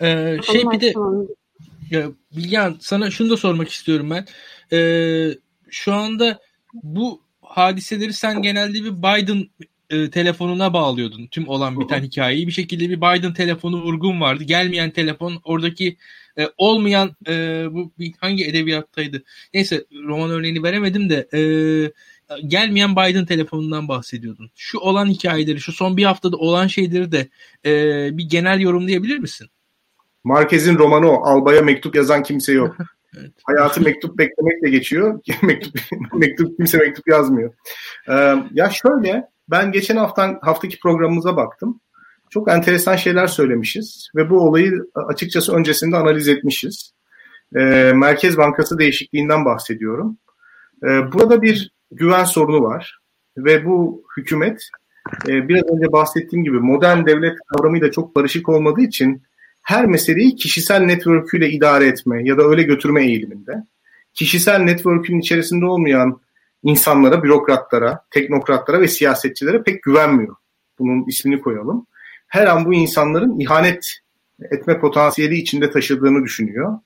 ee, şey bir de ya, Bilgehan sana şunu da sormak istiyorum ben. Ee, şu anda bu hadiseleri sen genelde bir Biden e, telefonuna bağlıyordun. Tüm olan biten hikayeyi. Bir şekilde bir Biden telefonu vurgun vardı. Gelmeyen telefon oradaki e, olmayan e, bu bir, hangi edebiyattaydı? Neyse roman örneğini veremedim de e, gelmeyen Biden telefonundan bahsediyordun. Şu olan hikayeleri, şu son bir haftada olan şeyleri de e, bir genel yorumlayabilir misin? Marquez'in romanı o. Albaya mektup yazan kimse yok. evet. Hayatı mektup beklemekle geçiyor. mektup, mektup kimse mektup yazmıyor. Ee, ya şöyle ben geçen hafta haftaki programımıza baktım. Çok enteresan şeyler söylemişiz ve bu olayı açıkçası öncesinde analiz etmişiz. Ee, Merkez Bankası değişikliğinden bahsediyorum. Ee, burada bir güven sorunu var ve bu hükümet e, biraz önce bahsettiğim gibi modern devlet kavramıyla çok barışık olmadığı için her meseleyi kişisel network'üyle idare etme ya da öyle götürme eğiliminde. Kişisel network'ün içerisinde olmayan insanlara, bürokratlara, teknokratlara ve siyasetçilere pek güvenmiyor. Bunun ismini koyalım. Her an bu insanların ihanet etme potansiyeli içinde taşıdığını düşünüyor.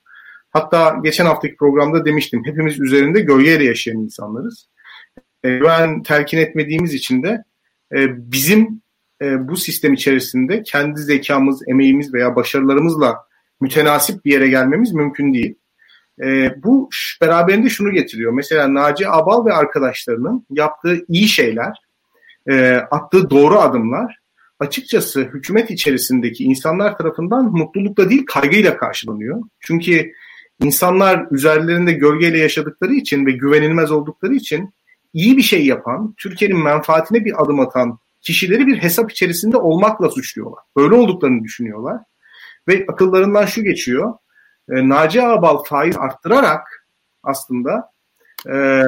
Hatta geçen haftaki programda demiştim hepimiz üzerinde gölgeyle yaşayan insanlarız. E, güven telkin etmediğimiz için de e, bizim e, bu sistem içerisinde kendi zekamız, emeğimiz veya başarılarımızla mütenasip bir yere gelmemiz mümkün değil. E, bu beraberinde şunu getiriyor. Mesela Naci Abal ve arkadaşlarının yaptığı iyi şeyler, e, attığı doğru adımlar açıkçası hükümet içerisindeki insanlar tarafından mutlulukla değil kaygıyla karşılanıyor. Çünkü insanlar üzerlerinde gölgeyle yaşadıkları için ve güvenilmez oldukları için iyi bir şey yapan, Türkiye'nin menfaatine bir adım atan kişileri bir hesap içerisinde olmakla suçluyorlar. Böyle olduklarını düşünüyorlar. Ve akıllarından şu geçiyor. E, Naci Ağbal faiz arttırarak aslında e,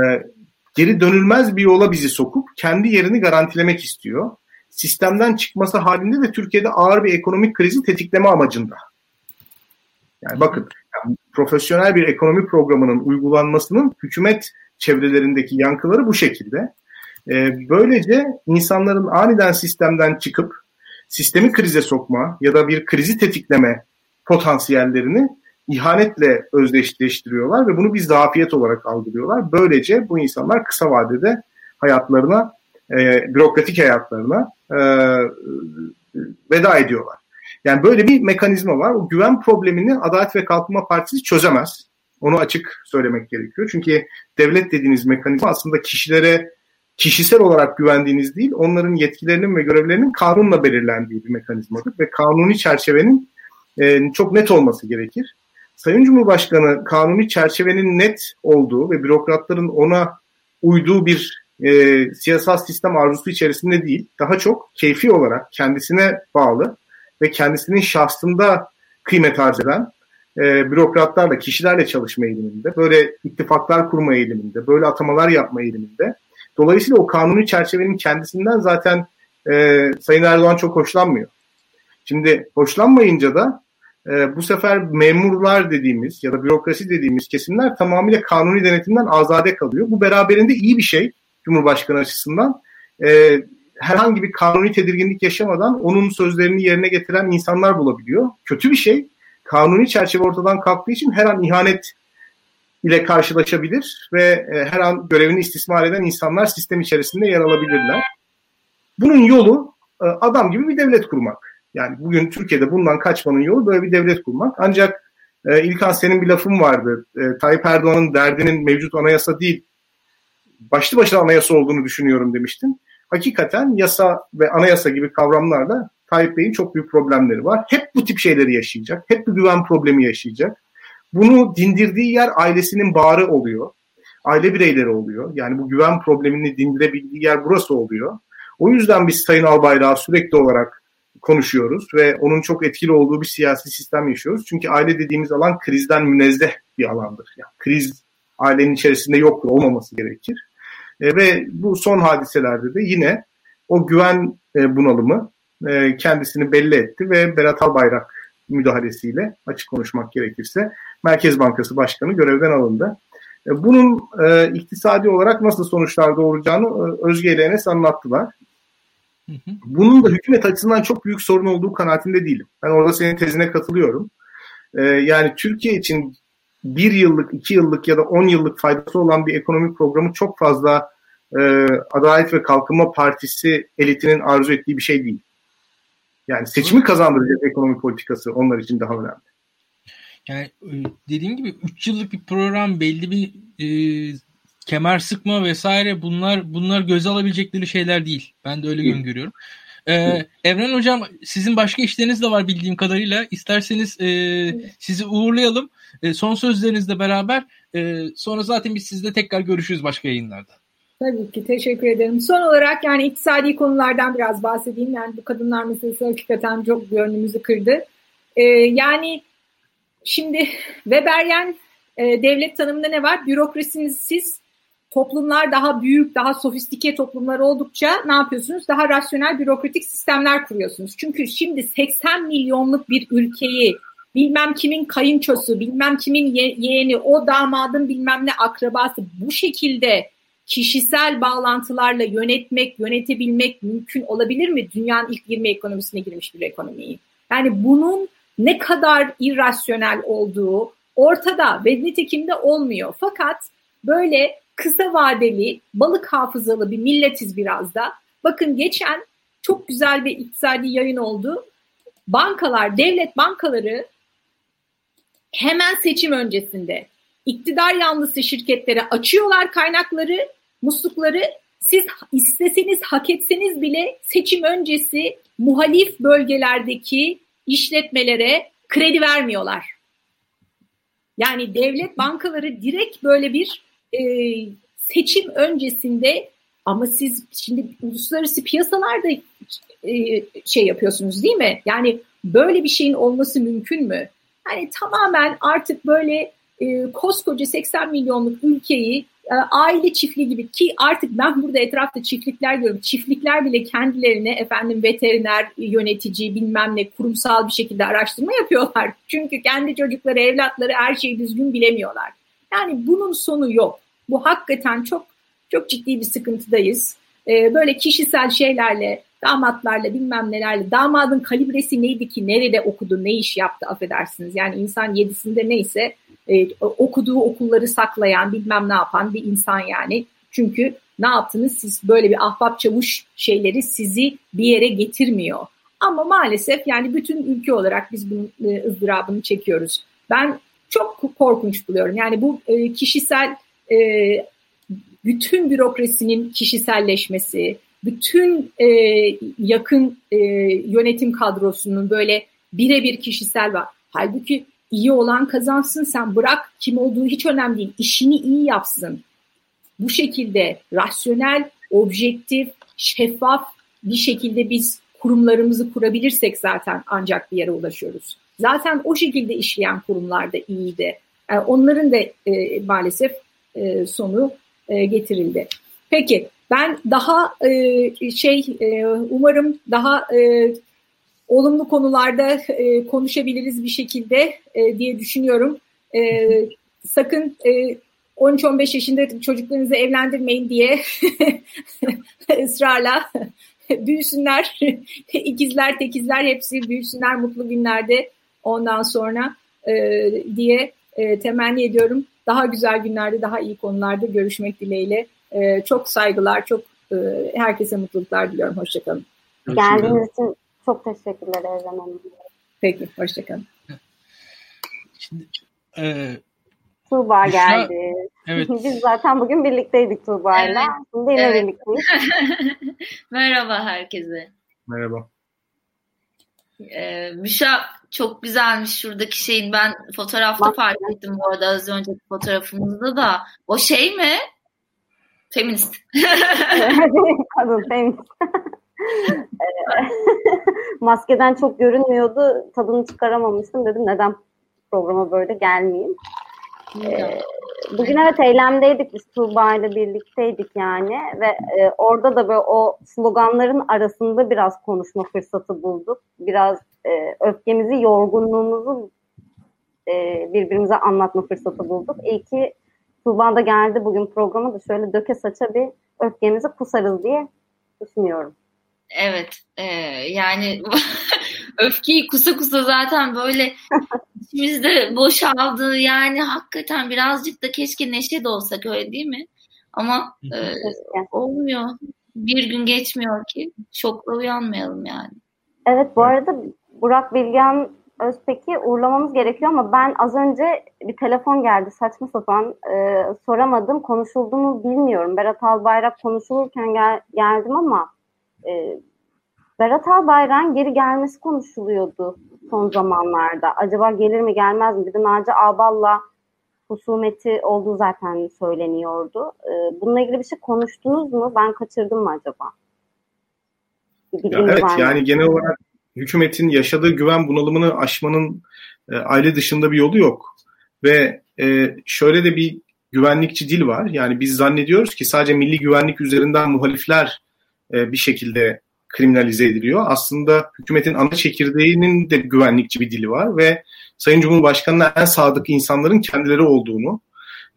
geri dönülmez bir yola bizi sokup kendi yerini garantilemek istiyor. Sistemden çıkması halinde de Türkiye'de ağır bir ekonomik krizi tetikleme amacında. Yani bakın yani profesyonel bir ekonomi programının uygulanmasının hükümet çevrelerindeki yankıları bu şekilde. E, böylece insanların aniden sistemden çıkıp sistemi krize sokma ya da bir krizi tetikleme potansiyellerini ihanetle özdeşleştiriyorlar ve bunu bir zafiyet olarak algılıyorlar. Böylece bu insanlar kısa vadede hayatlarına, e, bürokratik hayatlarına e, veda ediyorlar. Yani böyle bir mekanizma var. O güven problemini Adalet ve Kalkınma Partisi çözemez. Onu açık söylemek gerekiyor. Çünkü devlet dediğiniz mekanizma aslında kişilere kişisel olarak güvendiğiniz değil, onların yetkilerinin ve görevlerinin kanunla belirlendiği bir mekanizmadır ve kanuni çerçevenin e, çok net olması gerekir. Sayın Cumhurbaşkanı kanuni çerçevenin net olduğu ve bürokratların ona uyduğu bir e, siyasal sistem arzusu içerisinde değil, daha çok keyfi olarak kendisine bağlı ve kendisinin şahsında kıymet arz eden e, bürokratlarla, kişilerle çalışma eğiliminde, böyle ittifaklar kurma eğiliminde, böyle atamalar yapma eğiliminde. Dolayısıyla o kanuni çerçevenin kendisinden zaten e, Sayın Erdoğan çok hoşlanmıyor. Şimdi hoşlanmayınca da e, bu sefer memurlar dediğimiz ya da bürokrasi dediğimiz kesimler tamamıyla kanuni denetimden azade kalıyor. Bu beraberinde iyi bir şey Cumhurbaşkanı açısından. E, herhangi bir kanuni tedirginlik yaşamadan onun sözlerini yerine getiren insanlar bulabiliyor. Kötü bir şey. Kanuni çerçeve ortadan kalktığı için her an ihanet ile karşılaşabilir ve e, her an görevini istismar eden insanlar sistem içerisinde yer alabilirler. Bunun yolu e, adam gibi bir devlet kurmak. Yani bugün Türkiye'de bundan kaçmanın yolu böyle bir devlet kurmak. Ancak e, İlkan senin bir lafın vardı. E, Tayyip Erdoğan'ın derdinin mevcut anayasa değil, başlı başına anayasa olduğunu düşünüyorum demiştin. Hakikaten yasa ve anayasa gibi kavramlarla Tayyip Bey'in çok büyük problemleri var. Hep bu tip şeyleri yaşayacak. Hep bir güven problemi yaşayacak. Bunu dindirdiği yer ailesinin bağrı oluyor. Aile bireyleri oluyor. Yani bu güven problemini dindirebildiği yer burası oluyor. O yüzden biz Sayın Albayrak'ı sürekli olarak konuşuyoruz ve onun çok etkili olduğu bir siyasi sistem yaşıyoruz. Çünkü aile dediğimiz alan krizden münezzeh bir alandır. Yani kriz ailenin içerisinde yoktur, olmaması gerekir. E, ve bu son hadiselerde de yine o güven e, bunalımı e, kendisini belli etti ve Berat Albayrak müdahalesiyle açık konuşmak gerekirse Merkez Bankası Başkanı görevden alındı. E, bunun e, iktisadi olarak nasıl sonuçlar doğuracağını e, Özge ile Enes anlattılar. Bunun da hükümet açısından çok büyük sorun olduğu kanaatinde değilim. Ben orada senin tezine katılıyorum. Ee, yani Türkiye için bir yıllık, iki yıllık ya da on yıllık faydası olan bir ekonomik programı çok fazla e, Adalet ve Kalkınma Partisi elitinin arzu ettiği bir şey değil. Yani seçimi kazandıracak ekonomi politikası onlar için daha önemli. Yani e, dediğim gibi 3 yıllık bir program belli bir e, kemer sıkma vesaire bunlar bunlar göze alabilecekleri şeyler değil. Ben de öyle görüyorum. Ee, Evren Hocam sizin başka işleriniz de var bildiğim kadarıyla. İsterseniz e, sizi uğurlayalım. E, son sözlerinizle beraber e, sonra zaten biz sizle tekrar görüşürüz başka yayınlarda. Tabii ki teşekkür ederim. Son olarak yani iktisadi konulardan biraz bahsedeyim. Yani bu kadınlar meselesi hakikaten çok gönlümüzü kırdı. Ee, yani şimdi Weberyen e, devlet tanımında ne var? Bürokrasisiz toplumlar daha büyük, daha sofistike toplumlar oldukça ne yapıyorsunuz? Daha rasyonel bürokratik sistemler kuruyorsunuz. Çünkü şimdi 80 milyonluk bir ülkeyi bilmem kimin kayınçosu, bilmem kimin yeğeni, o damadın bilmem ne akrabası bu şekilde kişisel bağlantılarla yönetmek, yönetebilmek mümkün olabilir mi? Dünyanın ilk 20 ekonomisine girmiş bir ekonomiyi. Yani bunun ne kadar irrasyonel olduğu ortada ve nitekim olmuyor. Fakat böyle kısa vadeli, balık hafızalı bir milletiz biraz da. Bakın geçen çok güzel bir iktisadi yayın oldu. Bankalar, devlet bankaları hemen seçim öncesinde iktidar yanlısı şirketlere açıyorlar kaynakları, muslukları. Siz isteseniz, hak etseniz bile seçim öncesi muhalif bölgelerdeki işletmelere kredi vermiyorlar. Yani devlet bankaları direkt böyle bir e, seçim öncesinde ama siz şimdi uluslararası piyasalarda e, şey yapıyorsunuz değil mi? Yani böyle bir şeyin olması mümkün mü? Hani tamamen artık böyle e, koskoca 80 milyonluk ülkeyi e, aile çiftliği gibi ki artık ben burada etrafta çiftlikler görüyorum. Çiftlikler bile kendilerine efendim veteriner, yönetici bilmem ne kurumsal bir şekilde araştırma yapıyorlar. Çünkü kendi çocukları, evlatları her şeyi düzgün bilemiyorlar. Yani bunun sonu yok. Bu hakikaten çok çok ciddi bir sıkıntıdayız. E, böyle kişisel şeylerle, damatlarla bilmem nelerle, damadın kalibresi neydi ki, nerede okudu, ne iş yaptı affedersiniz. Yani insan yedisinde neyse e, okuduğu okulları saklayan bilmem ne yapan bir insan yani. Çünkü ne yaptınız siz böyle bir ahbap çavuş şeyleri sizi bir yere getirmiyor. Ama maalesef yani bütün ülke olarak biz bunun e, ızdırabını çekiyoruz. Ben çok korkunç buluyorum. Yani bu e, kişisel e, bütün bürokrasinin kişiselleşmesi, bütün e, yakın e, yönetim kadrosunun böyle birebir kişisel var. Halbuki iyi olan kazansın sen bırak kim olduğu hiç önemli değil. İşini iyi yapsın. Bu şekilde rasyonel, objektif, şeffaf bir şekilde biz kurumlarımızı kurabilirsek zaten ancak bir yere ulaşıyoruz. Zaten o şekilde işleyen kurumlar da iyiydi. Yani onların da e, maalesef e, sonu e, getirildi. Peki ben daha e, şey e, umarım daha e, olumlu konularda e, konuşabiliriz bir şekilde e, diye düşünüyorum. E, sakın e, 13-15 yaşında çocuklarınızı evlendirmeyin diye ısrarla büyüsünler, ikizler, tekizler hepsi büyüsünler mutlu günlerde ondan sonra e, diye e, temenni ediyorum. Daha güzel günlerde, daha iyi konularda görüşmek dileğiyle. E, çok saygılar, çok e, herkese mutluluklar diliyorum. Hoşçakalın. Geldiğiniz için çok teşekkürler Evren Hanım. Peki, hoşçakalın. Şimdi, e, Tuğba geldi. Evet. Biz zaten bugün birlikteydik Tuğba'yla. Evet. Şimdi yine evet. birlikteyiz. Merhaba herkese. Merhaba. Ee, Müşa çok güzelmiş şuradaki şeyin. Ben fotoğrafta Bak, fark ettim bu arada az önceki fotoğrafımızda da. O şey mi? Feminist. Kadın feminist. Maskeden çok görünmüyordu. Tadını çıkaramamıştım. Dedim neden programa böyle gelmeyeyim. Ee, bugün evet eylemdeydik biz Tuğba ile birlikteydik yani ve e, orada da böyle o sloganların arasında biraz konuşma fırsatı bulduk. Biraz e, öfkemizi, yorgunluğumuzu e, birbirimize anlatma fırsatı bulduk. İyi ki Tuğba da geldi bugün programa da şöyle döke saça bir öfkemizi kusarız diye düşünüyorum. Evet. E, yani öfkeyi kusa kusa zaten böyle içimizde boşaldı. Yani hakikaten birazcık da keşke neşe de olsak öyle değil mi? Ama e, olmuyor. Bir gün geçmiyor ki şokla uyanmayalım yani. Evet bu arada Burak Bilgen Özpek'i uğurlamamız gerekiyor ama ben az önce bir telefon geldi saçma sapan e, soramadım konuşuldu mu bilmiyorum. Berat Albayrak konuşulurken gel, geldim ama e, Berat Albayrak'ın geri gelmesi konuşuluyordu son zamanlarda. Acaba gelir mi gelmez mi? Bir de Naci Ağbal'la husumeti olduğu zaten söyleniyordu. E, bununla ilgili bir şey konuştunuz mu? Ben kaçırdım mı acaba? Ya evet yani genel olarak hükümetin yaşadığı güven bunalımını aşmanın e, aile dışında bir yolu yok. Ve e, şöyle de bir güvenlikçi dil var. Yani biz zannediyoruz ki sadece milli güvenlik üzerinden muhalifler e, bir şekilde kriminalize ediliyor. Aslında hükümetin ana çekirdeğinin de güvenlikçi bir dili var ve Sayın Cumhurbaşkanı'na en sadık insanların kendileri olduğunu,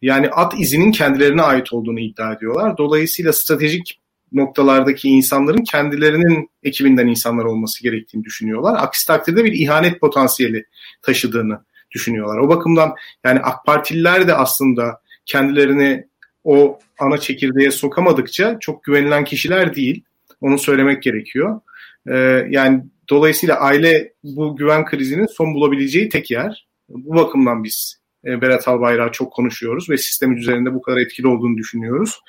yani at izinin kendilerine ait olduğunu iddia ediyorlar. Dolayısıyla stratejik noktalardaki insanların kendilerinin ekibinden insanlar olması gerektiğini düşünüyorlar. Aksi takdirde bir ihanet potansiyeli taşıdığını düşünüyorlar. O bakımdan yani AK Partililer de aslında kendilerini o ana çekirdeğe sokamadıkça çok güvenilen kişiler değil. Onu söylemek gerekiyor. Ee, yani dolayısıyla aile bu güven krizinin son bulabileceği tek yer. Bu bakımdan biz e, Berat Albayrak'ı çok konuşuyoruz ve sistemin üzerinde bu kadar etkili olduğunu düşünüyoruz.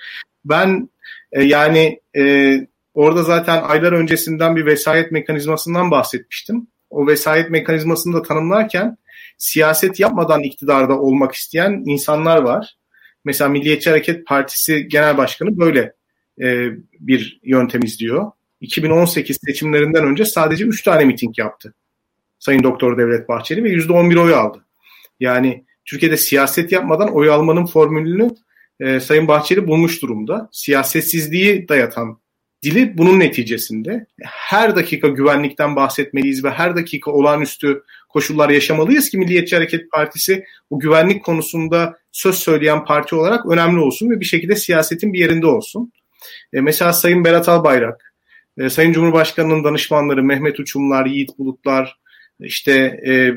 Ben e, yani e, orada zaten aylar öncesinden bir vesayet mekanizmasından bahsetmiştim. O vesayet mekanizmasını da tanımlarken siyaset yapmadan iktidarda olmak isteyen insanlar var. Mesela Milliyetçi Hareket Partisi Genel Başkanı böyle e, bir yöntem izliyor. 2018 seçimlerinden önce sadece 3 tane miting yaptı. Sayın Doktor Devlet Bahçeli ve %11 oy aldı. Yani Türkiye'de siyaset yapmadan oy almanın formülünü e, Sayın Bahçeli bulmuş durumda. Siyasetsizliği dayatan dili bunun neticesinde. Her dakika güvenlikten bahsetmeliyiz ve her dakika olağanüstü koşullar yaşamalıyız ki Milliyetçi Hareket Partisi bu güvenlik konusunda söz söyleyen parti olarak önemli olsun ve bir şekilde siyasetin bir yerinde olsun. E, mesela Sayın Berat Albayrak, e, Sayın Cumhurbaşkanı'nın danışmanları Mehmet Uçumlar, Yiğit Bulutlar, işte e,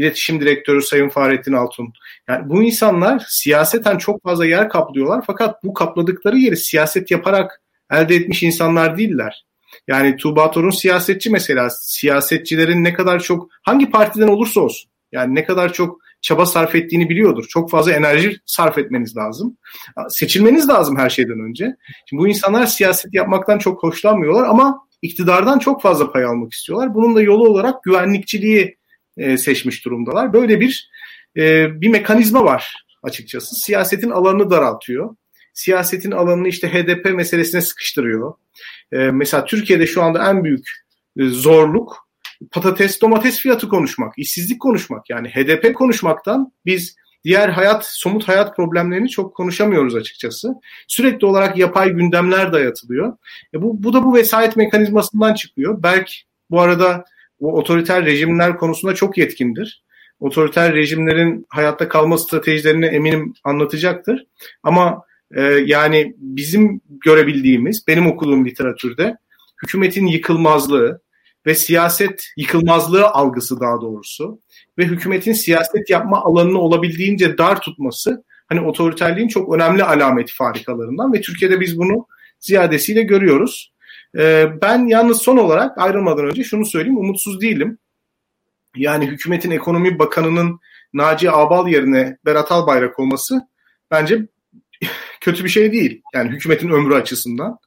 iletişim direktörü Sayın Fahrettin Altun. Yani bu insanlar siyaseten çok fazla yer kaplıyorlar fakat bu kapladıkları yeri siyaset yaparak elde etmiş insanlar değiller. Yani Tuğba Torun siyasetçi mesela siyasetçilerin ne kadar çok hangi partiden olursa olsun yani ne kadar çok çaba sarf ettiğini biliyordur. Çok fazla enerji sarf etmeniz lazım. Seçilmeniz lazım her şeyden önce. Şimdi bu insanlar siyaset yapmaktan çok hoşlanmıyorlar ama iktidardan çok fazla pay almak istiyorlar. Bunun da yolu olarak güvenlikçiliği e, seçmiş durumdalar. Böyle bir e, bir mekanizma var açıkçası. Siyasetin alanını daraltıyor. Siyasetin alanını işte HDP meselesine sıkıştırıyor. E, mesela Türkiye'de şu anda en büyük zorluk patates domates fiyatı konuşmak, işsizlik konuşmak. Yani HDP konuşmaktan biz diğer hayat, somut hayat problemlerini çok konuşamıyoruz açıkçası. Sürekli olarak yapay gündemler dayatılıyor. E bu, bu da bu vesayet mekanizmasından çıkıyor. Belki bu arada bu otoriter rejimler konusunda çok yetkindir. Otoriter rejimlerin hayatta kalma stratejilerini eminim anlatacaktır. Ama e, yani bizim görebildiğimiz, benim okuduğum literatürde hükümetin yıkılmazlığı ve siyaset yıkılmazlığı algısı daha doğrusu ve hükümetin siyaset yapma alanını olabildiğince dar tutması hani otoriterliğin çok önemli alameti farikalarından ve Türkiye'de biz bunu ziyadesiyle görüyoruz. Ee, ben yalnız son olarak ayrılmadan önce şunu söyleyeyim. Umutsuz değilim. Yani hükümetin ekonomi bakanının Naci Abal yerine Berat Albayrak olması bence kötü bir şey değil. Yani hükümetin ömrü açısından.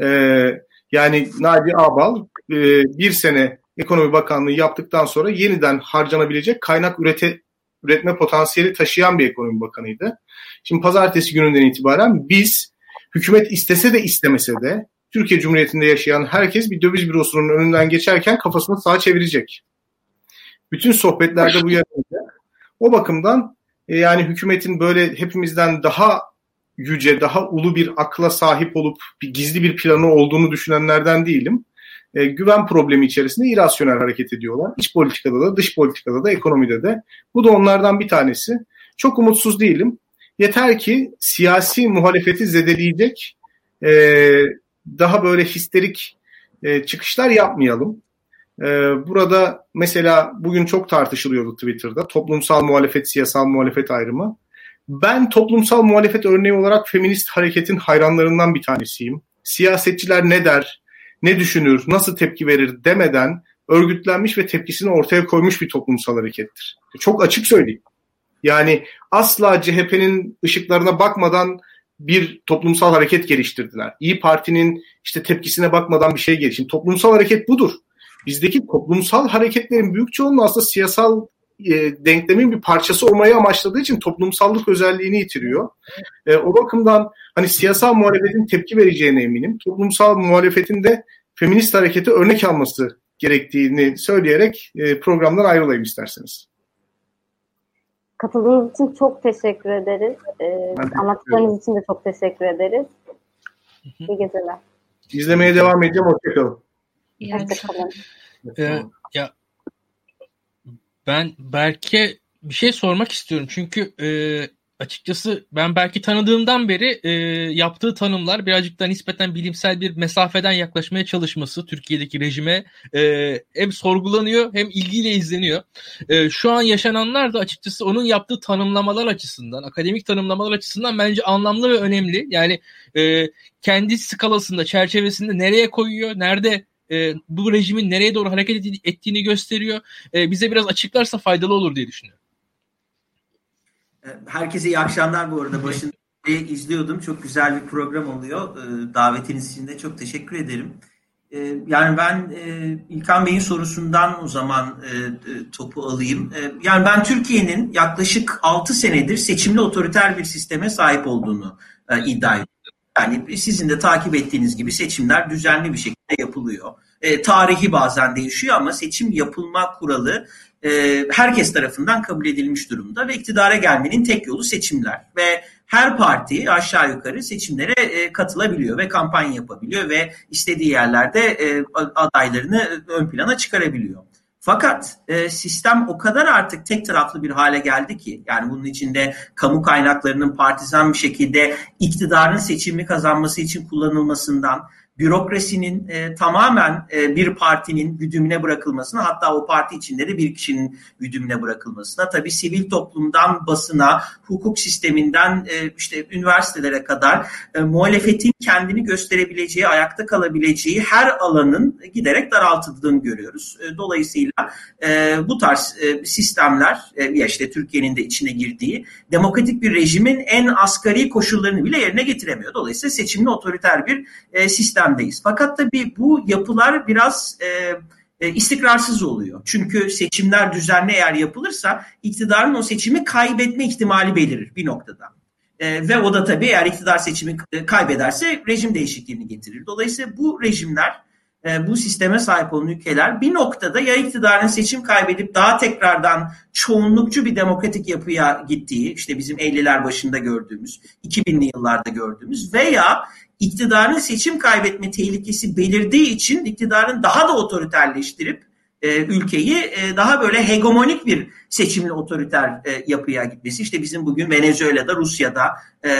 Ee, yani Naci Abal e, bir sene ekonomi bakanlığı yaptıktan sonra yeniden harcanabilecek kaynak ürete, üretme potansiyeli taşıyan bir ekonomi bakanıydı. Şimdi pazartesi gününden itibaren biz hükümet istese de istemese de Türkiye Cumhuriyeti'nde yaşayan herkes bir döviz bürosunun önünden geçerken kafasını sağa çevirecek. Bütün sohbetlerde bu yer O bakımdan e, yani hükümetin böyle hepimizden daha yüce, daha ulu bir akla sahip olup bir gizli bir planı olduğunu düşünenlerden değilim. E, güven problemi içerisinde irasyonel hareket ediyorlar. İç politikada da, dış politikada da, ekonomide de. Bu da onlardan bir tanesi. Çok umutsuz değilim. Yeter ki siyasi muhalefeti zedeleyecek e, daha böyle histerik e, çıkışlar yapmayalım. E, burada mesela bugün çok tartışılıyordu Twitter'da toplumsal muhalefet, siyasal muhalefet ayrımı. Ben toplumsal muhalefet örneği olarak feminist hareketin hayranlarından bir tanesiyim. Siyasetçiler ne der, ne düşünür, nasıl tepki verir demeden örgütlenmiş ve tepkisini ortaya koymuş bir toplumsal harekettir. Çok açık söyleyeyim. Yani asla CHP'nin ışıklarına bakmadan bir toplumsal hareket geliştirdiler. İyi Parti'nin işte tepkisine bakmadan bir şey geliştirdi. Toplumsal hareket budur. Bizdeki toplumsal hareketlerin büyük çoğunluğu aslında siyasal e, denklemin bir parçası olmayı amaçladığı için toplumsallık özelliğini yitiriyor. E, o bakımdan hani siyasal muhalefetin tepki vereceğine eminim. Toplumsal muhalefetin de feminist harekete örnek alması gerektiğini söyleyerek e, programdan ayrılayım isterseniz. Katıldığınız için çok teşekkür ederiz. Ee, anlattıklarınız için de çok teşekkür ederiz. İyi geceler. İzlemeye devam edeceğim. Hoşçakalın. Hoşçakalın. Ee, ya ben Berke bir şey sormak istiyorum. Çünkü e, açıkçası ben belki tanıdığımdan beri e, yaptığı tanımlar birazcık da nispeten bilimsel bir mesafeden yaklaşmaya çalışması Türkiye'deki rejime e, hem sorgulanıyor hem ilgiyle izleniyor. E, şu an yaşananlar da açıkçası onun yaptığı tanımlamalar açısından, akademik tanımlamalar açısından bence anlamlı ve önemli. Yani e, kendi skalasında, çerçevesinde nereye koyuyor, nerede e, bu rejimin nereye doğru hareket ettiğini gösteriyor. E, bize biraz açıklarsa faydalı olur diye düşünüyorum. E, herkese iyi akşamlar bu arada. Başında izliyordum. Çok güzel bir program oluyor. E, davetiniz için de çok teşekkür ederim. E, yani ben İlkan Bey'in sorusundan o zaman topu alayım. Yani ben Türkiye'nin yaklaşık 6 senedir seçimli otoriter bir sisteme sahip olduğunu iddia ediyorum. Yani sizin de takip ettiğiniz gibi seçimler düzenli bir şekilde yapılıyor. E, tarihi bazen değişiyor ama seçim yapılma kuralı e, herkes tarafından kabul edilmiş durumda ve iktidara gelmenin tek yolu seçimler ve her parti aşağı yukarı seçimlere e, katılabiliyor ve kampanya yapabiliyor ve istediği yerlerde e, adaylarını ön plana çıkarabiliyor. Fakat sistem o kadar artık tek taraflı bir hale geldi ki yani bunun içinde kamu kaynaklarının partizan bir şekilde iktidarın seçimi kazanması için kullanılmasından bürokrasinin e, tamamen e, bir partinin güdümüne bırakılmasına hatta o parti içinde de bir kişinin güdümüne bırakılmasına tabii sivil toplumdan basına, hukuk sisteminden e, işte üniversitelere kadar e, muhalefetin kendini gösterebileceği, ayakta kalabileceği her alanın giderek daraltıldığını görüyoruz. E, dolayısıyla e, bu tarz e, sistemler e, ya işte Türkiye'nin de içine girdiği demokratik bir rejimin en asgari koşullarını bile yerine getiremiyor. Dolayısıyla seçimli otoriter bir e, sistem sistemdeyiz. Fakat tabii bu yapılar biraz e, e, istikrarsız oluyor. Çünkü seçimler düzenli eğer yapılırsa iktidarın o seçimi kaybetme ihtimali belirir bir noktada. E, ve o da tabii eğer iktidar seçimi e, kaybederse rejim değişikliğini getirir. Dolayısıyla bu rejimler e, bu sisteme sahip olan ülkeler bir noktada ya iktidarın seçim kaybedip daha tekrardan çoğunlukçu bir demokratik yapıya gittiği işte bizim 50'ler başında gördüğümüz 2000'li yıllarda gördüğümüz veya iktidarın seçim kaybetme tehlikesi belirdiği için iktidarın daha da otoriterleştirip e, ülkeyi e, daha böyle hegemonik bir seçimli otoriter e, yapıya gitmesi. İşte bizim bugün Venezuela'da, Rusya'da, 3 e,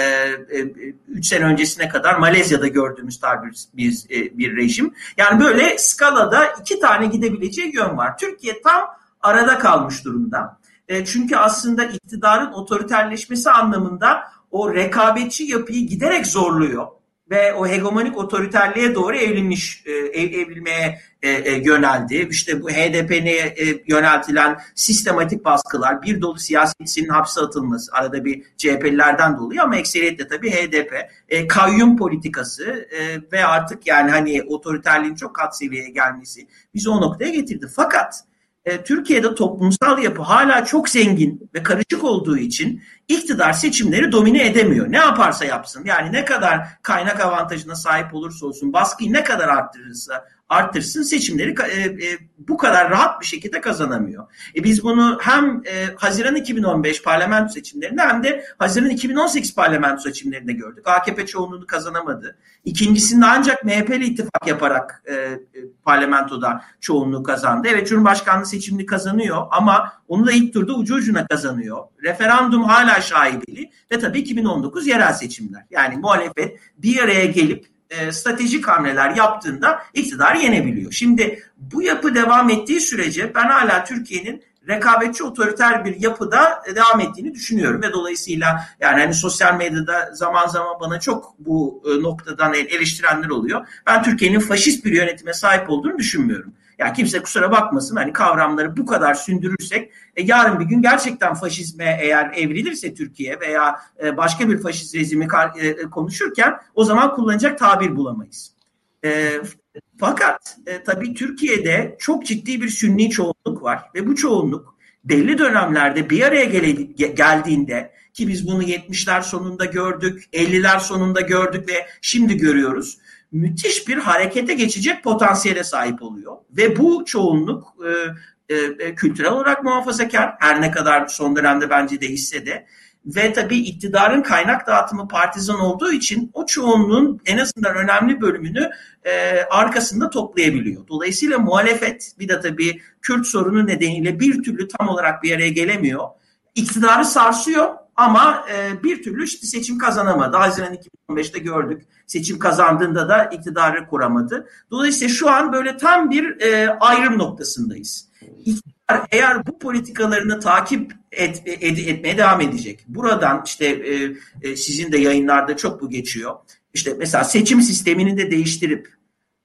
e, sene öncesine kadar Malezya'da gördüğümüz tabi bir, e, bir rejim. Yani böyle skalada iki tane gidebileceği yön var. Türkiye tam arada kalmış durumda. E, çünkü aslında iktidarın otoriterleşmesi anlamında o rekabetçi yapıyı giderek zorluyor ve o hegemonik otoriterliğe doğru evrilmiş e, ev, evrilmeye e, e, yöneldi. İşte bu HDP'ye e, yöneltilen sistematik baskılar, bir dolu siyasetçinin hapse atılması, arada bir CHP'lilerden dolayı ama ekseriyetle tabii HDP, e, kayyum politikası e, ve artık yani hani otoriterliğin çok kat seviyeye gelmesi bizi o noktaya getirdi. Fakat e, Türkiye'de toplumsal yapı hala çok zengin ve karışık olduğu için iktidar seçimleri domine edemiyor. Ne yaparsa yapsın yani ne kadar kaynak avantajına sahip olursa olsun baskıyı ne kadar arttırırsa arttırsın seçimleri e, e, bu kadar rahat bir şekilde kazanamıyor. E, biz bunu hem e, Haziran 2015 parlamento seçimlerinde hem de Haziran 2018 parlamento seçimlerinde gördük. AKP çoğunluğunu kazanamadı. İkincisinde ancak MHP ile ittifak yaparak e, e, parlamentoda çoğunluğu kazandı. Evet Cumhurbaşkanlığı seçimini kazanıyor ama onu da ilk turda ucu ucuna kazanıyor. Referandum hala şaibeli ve tabii 2019 yerel seçimler. Yani muhalefet bir araya gelip e, stratejik hamleler yaptığında iktidar yenebiliyor. Şimdi bu yapı devam ettiği sürece ben hala Türkiye'nin rekabetçi otoriter bir yapıda devam ettiğini düşünüyorum ve dolayısıyla yani hani sosyal medyada zaman zaman bana çok bu e, noktadan eleştirenler oluyor. Ben Türkiye'nin faşist bir yönetime sahip olduğunu düşünmüyorum. Yani kimse kusura bakmasın hani kavramları bu kadar sündürürsek e, yarın bir gün gerçekten faşizme eğer evrilirse Türkiye veya e, başka bir faşist rejimi e, konuşurken o zaman kullanacak tabir bulamayız. E, fakat e, tabii Türkiye'de çok ciddi bir sünni çoğunluk var ve bu çoğunluk belli dönemlerde bir araya gele, geldiğinde ki biz bunu 70'ler sonunda gördük, 50'ler sonunda gördük ve şimdi görüyoruz. Müthiş bir harekete geçecek potansiyele sahip oluyor. Ve bu çoğunluk e, e, e kültürel olarak muhafazakar her ne kadar son dönemde bence değişse de ve tabii iktidarın kaynak dağıtımı partizan olduğu için o çoğunluğun en azından önemli bölümünü e, arkasında toplayabiliyor. Dolayısıyla muhalefet bir de tabii Kürt sorunu nedeniyle bir türlü tam olarak bir araya gelemiyor. İktidarı sarsıyor ama e, bir türlü işte seçim kazanamadı. Haziran 2015'te gördük. Seçim kazandığında da iktidarı kuramadı. Dolayısıyla şu an böyle tam bir e, ayrım noktasındayız. İktidar eğer bu politikalarını takip et, et, etmeye devam edecek. Buradan işte e, e, sizin de yayınlarda çok bu geçiyor. İşte mesela seçim sistemini de değiştirip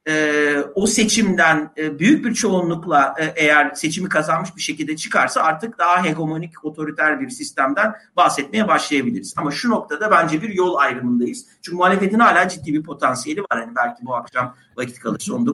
e, o seçimden e, büyük bir çoğunlukla e, eğer seçimi kazanmış bir şekilde çıkarsa artık daha hegemonik, otoriter bir sistemden bahsetmeye başlayabiliriz. Ama şu noktada bence bir yol ayrımındayız. Çünkü muhalefetin hala ciddi bir potansiyeli var. Hani belki bu akşam vakit kalırsa onu da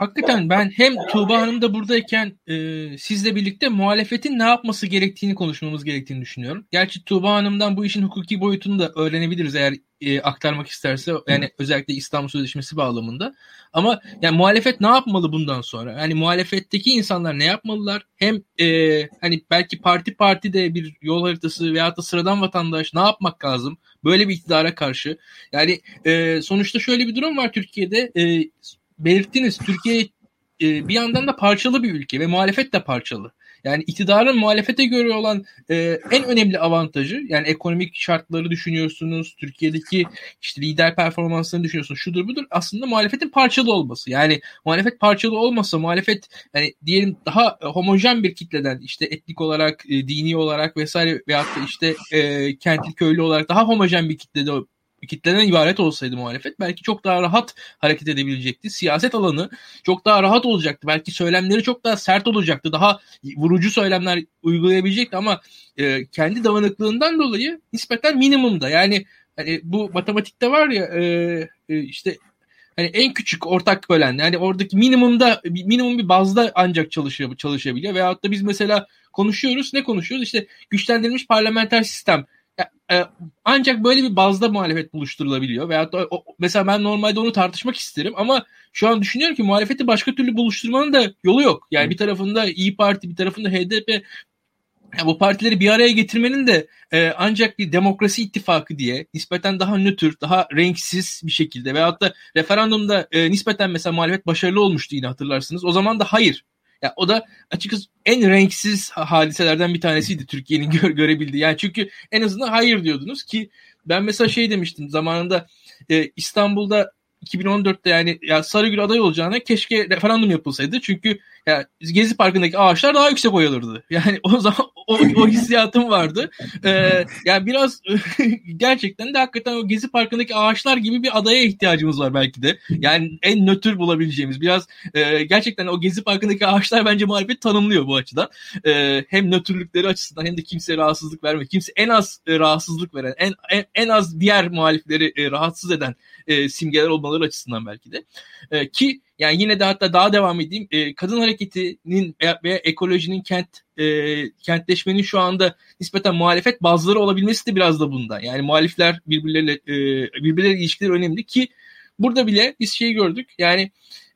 hakikaten ben hem Tuğba Hanım da buradayken e, sizle birlikte muhalefetin ne yapması gerektiğini konuşmamız gerektiğini düşünüyorum. Gerçi Tuğba Hanım'dan bu işin hukuki boyutunu da öğrenebiliriz eğer e, aktarmak isterse yani özellikle İstanbul Sözleşmesi bağlamında. Ama yani muhalefet ne yapmalı bundan sonra? Yani muhalefetteki insanlar ne yapmalılar? Hem e, hani belki parti parti de bir yol haritası veyahut da sıradan vatandaş ne yapmak lazım? Böyle bir iktidara karşı. Yani e, sonuçta şöyle bir durum var Türkiye'de. E, belirttiniz Türkiye e, bir yandan da parçalı bir ülke ve muhalefet de parçalı. Yani iktidarın muhalefete göre olan e, en önemli avantajı yani ekonomik şartları düşünüyorsunuz, Türkiye'deki işte lider performanslarını düşünüyorsunuz, şudur budur aslında muhalefetin parçalı olması. Yani muhalefet parçalı olmasa muhalefet yani diyelim daha homojen bir kitleden işte etnik olarak, e, dini olarak vesaire veyahut da işte e, kentli köylü olarak daha homojen bir kitlede kitleden ibaret olsaydı muhalefet belki çok daha rahat hareket edebilecekti. Siyaset alanı çok daha rahat olacaktı. Belki söylemleri çok daha sert olacaktı. Daha vurucu söylemler uygulayabilecekti ama e, kendi dağınıklığından dolayı nispeten minimumda. Yani hani bu matematikte var ya e, e, işte hani en küçük ortak bölen yani oradaki minimumda minimum bir bazda ancak çalışıyor çalışabiliyor veyahut da biz mesela konuşuyoruz ne konuşuyoruz işte güçlendirilmiş parlamenter sistem ancak böyle bir bazda muhalefet buluşturulabiliyor. Veyahut da o, mesela ben normalde onu tartışmak isterim ama şu an düşünüyorum ki muhalefeti başka türlü buluşturmanın da yolu yok. Yani bir tarafında İyi Parti, bir tarafında HDP yani bu partileri bir araya getirmenin de e, ancak bir demokrasi ittifakı diye nispeten daha nötr, daha renksiz bir şekilde veyahut da referandumda e, nispeten mesela muhalefet başarılı olmuştu yine hatırlarsınız. O zaman da hayır ya o da açıkçası en renksiz hadiselerden bir tanesiydi Türkiye'nin gö- görebildiği. Yani çünkü en azından hayır diyordunuz ki ben mesela şey demiştim zamanında e, İstanbul'da 2014'te yani ya Sarıgül aday olacağına keşke referandum yapılsaydı. Çünkü ya Gezi Parkı'ndaki ağaçlar daha yüksek oy alırdı. Yani o zaman o, o hissiyatım vardı. Ee, yani biraz gerçekten de hakikaten o Gezi Parkı'ndaki ağaçlar gibi bir adaya ihtiyacımız var belki de. Yani en nötr bulabileceğimiz biraz e, gerçekten o Gezi Parkı'ndaki ağaçlar bence muhalefet tanımlıyor bu açıdan. E, hem nötrlükleri açısından hem de kimseye rahatsızlık vermek. Kimse en az e, rahatsızlık veren, en, en, en az diğer muhalifleri e, rahatsız eden e, simgeler olmaları açısından belki de. E, ki yani yine de hatta daha devam edeyim. E, kadın hareketinin veya, ekolojinin kent e, kentleşmenin şu anda nispeten muhalefet bazıları olabilmesi de biraz da bundan. Yani muhalifler birbirleriyle e, birbirleriyle ilişkileri önemli ki burada bile biz şeyi gördük. Yani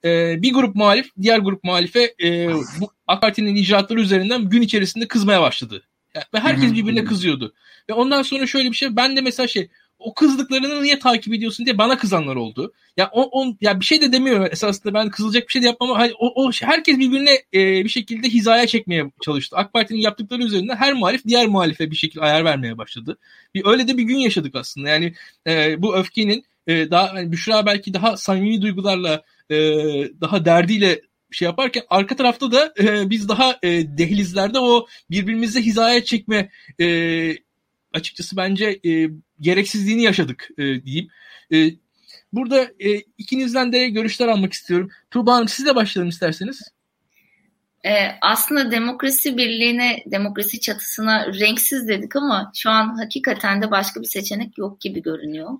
e, bir grup muhalif diğer grup muhalife e, bu AK Parti'nin icraatları üzerinden gün içerisinde kızmaya başladı. Yani, ve herkes birbirine kızıyordu. Ve ondan sonra şöyle bir şey ben de mesela şey o kızdıklarını niye takip ediyorsun diye bana kızanlar oldu. Ya o, o ya bir şey de demiyorum esasında ben kızılacak bir şey de yapmam hani o, o herkes birbirine e, bir şekilde hizaya çekmeye çalıştı. AK Parti'nin yaptıkları üzerinden her muhalif diğer muhalife bir şekilde ayar vermeye başladı. Bir öyle de bir gün yaşadık aslında. Yani e, bu öfkenin e, daha yani Büşra belki daha samimi duygularla e, daha derdiyle şey yaparken arka tarafta da e, biz daha e, dehlizlerde o birbirimize hizaya çekme e, açıkçası bence e, gereksizliğini yaşadık e, diyeyim. E, burada e, ikinizden de görüşler almak istiyorum. Tuğba Hanım sizle başlayalım isterseniz. Ee, aslında demokrasi birliğine, demokrasi çatısına renksiz dedik ama şu an hakikaten de başka bir seçenek yok gibi görünüyor.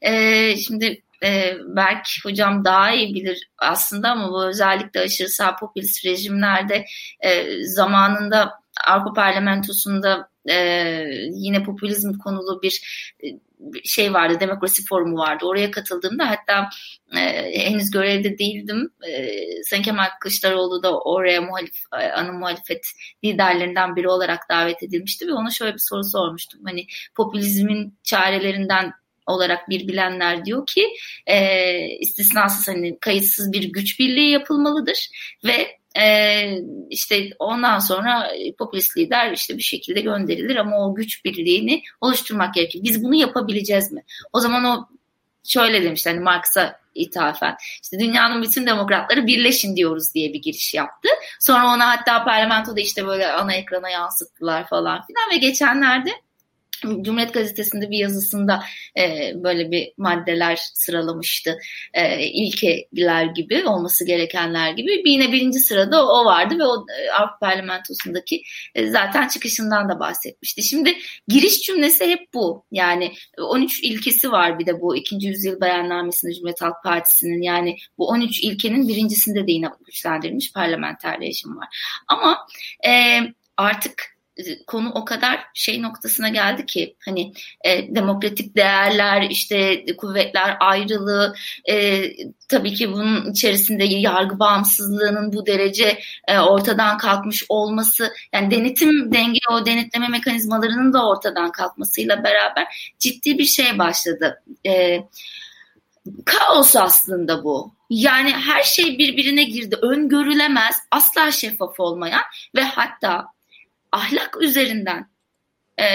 Ee, şimdi e, Berk hocam daha iyi bilir aslında ama bu özellikle aşırı sağ popülist rejimlerde e, zamanında Avrupa Parlamentosu'nda e, yine popülizm konulu bir e, şey vardı, demokrasi forumu vardı. Oraya katıldığımda hatta e, henüz görevde değildim. E, Sayın Kemal Kılıçdaroğlu da oraya muhalif, e, ana muhalefet liderlerinden biri olarak davet edilmişti ve ona şöyle bir soru sormuştum. Hani popülizmin çarelerinden olarak bir bilenler diyor ki e, istisnasız hani kayıtsız bir güç birliği yapılmalıdır ve e, işte ondan sonra popülist lider işte bir şekilde gönderilir ama o güç birliğini oluşturmak gerekir. Biz bunu yapabileceğiz mi? O zaman o şöyle demişti hani Marx'a ithafen işte dünyanın bütün demokratları birleşin diyoruz diye bir giriş yaptı. Sonra ona hatta parlamentoda işte böyle ana ekrana yansıttılar falan filan ve geçenlerde Cumhuriyet Gazetesi'nde bir yazısında e, böyle bir maddeler sıralamıştı. E, ilkeler gibi, olması gerekenler gibi. Bir yine birinci sırada o vardı ve o e, Avrupa Parlamentosu'ndaki e, zaten çıkışından da bahsetmişti. Şimdi giriş cümlesi hep bu. Yani 13 ilkesi var bir de bu ikinci yüzyıl beyannamesinde Cumhuriyet Halk Partisi'nin yani bu 13 ilkenin birincisinde de yine güçlendirilmiş parlamenter rejim var. Ama e, artık konu o kadar şey noktasına geldi ki hani e, demokratik değerler işte kuvvetler ayrılığı e, tabii ki bunun içerisinde yargı bağımsızlığının bu derece e, ortadan kalkmış olması yani denetim denge o denetleme mekanizmalarının da ortadan kalkmasıyla beraber ciddi bir şey başladı. E, kaos aslında bu. Yani her şey birbirine girdi. Öngörülemez, asla şeffaf olmayan ve hatta ahlak üzerinden e,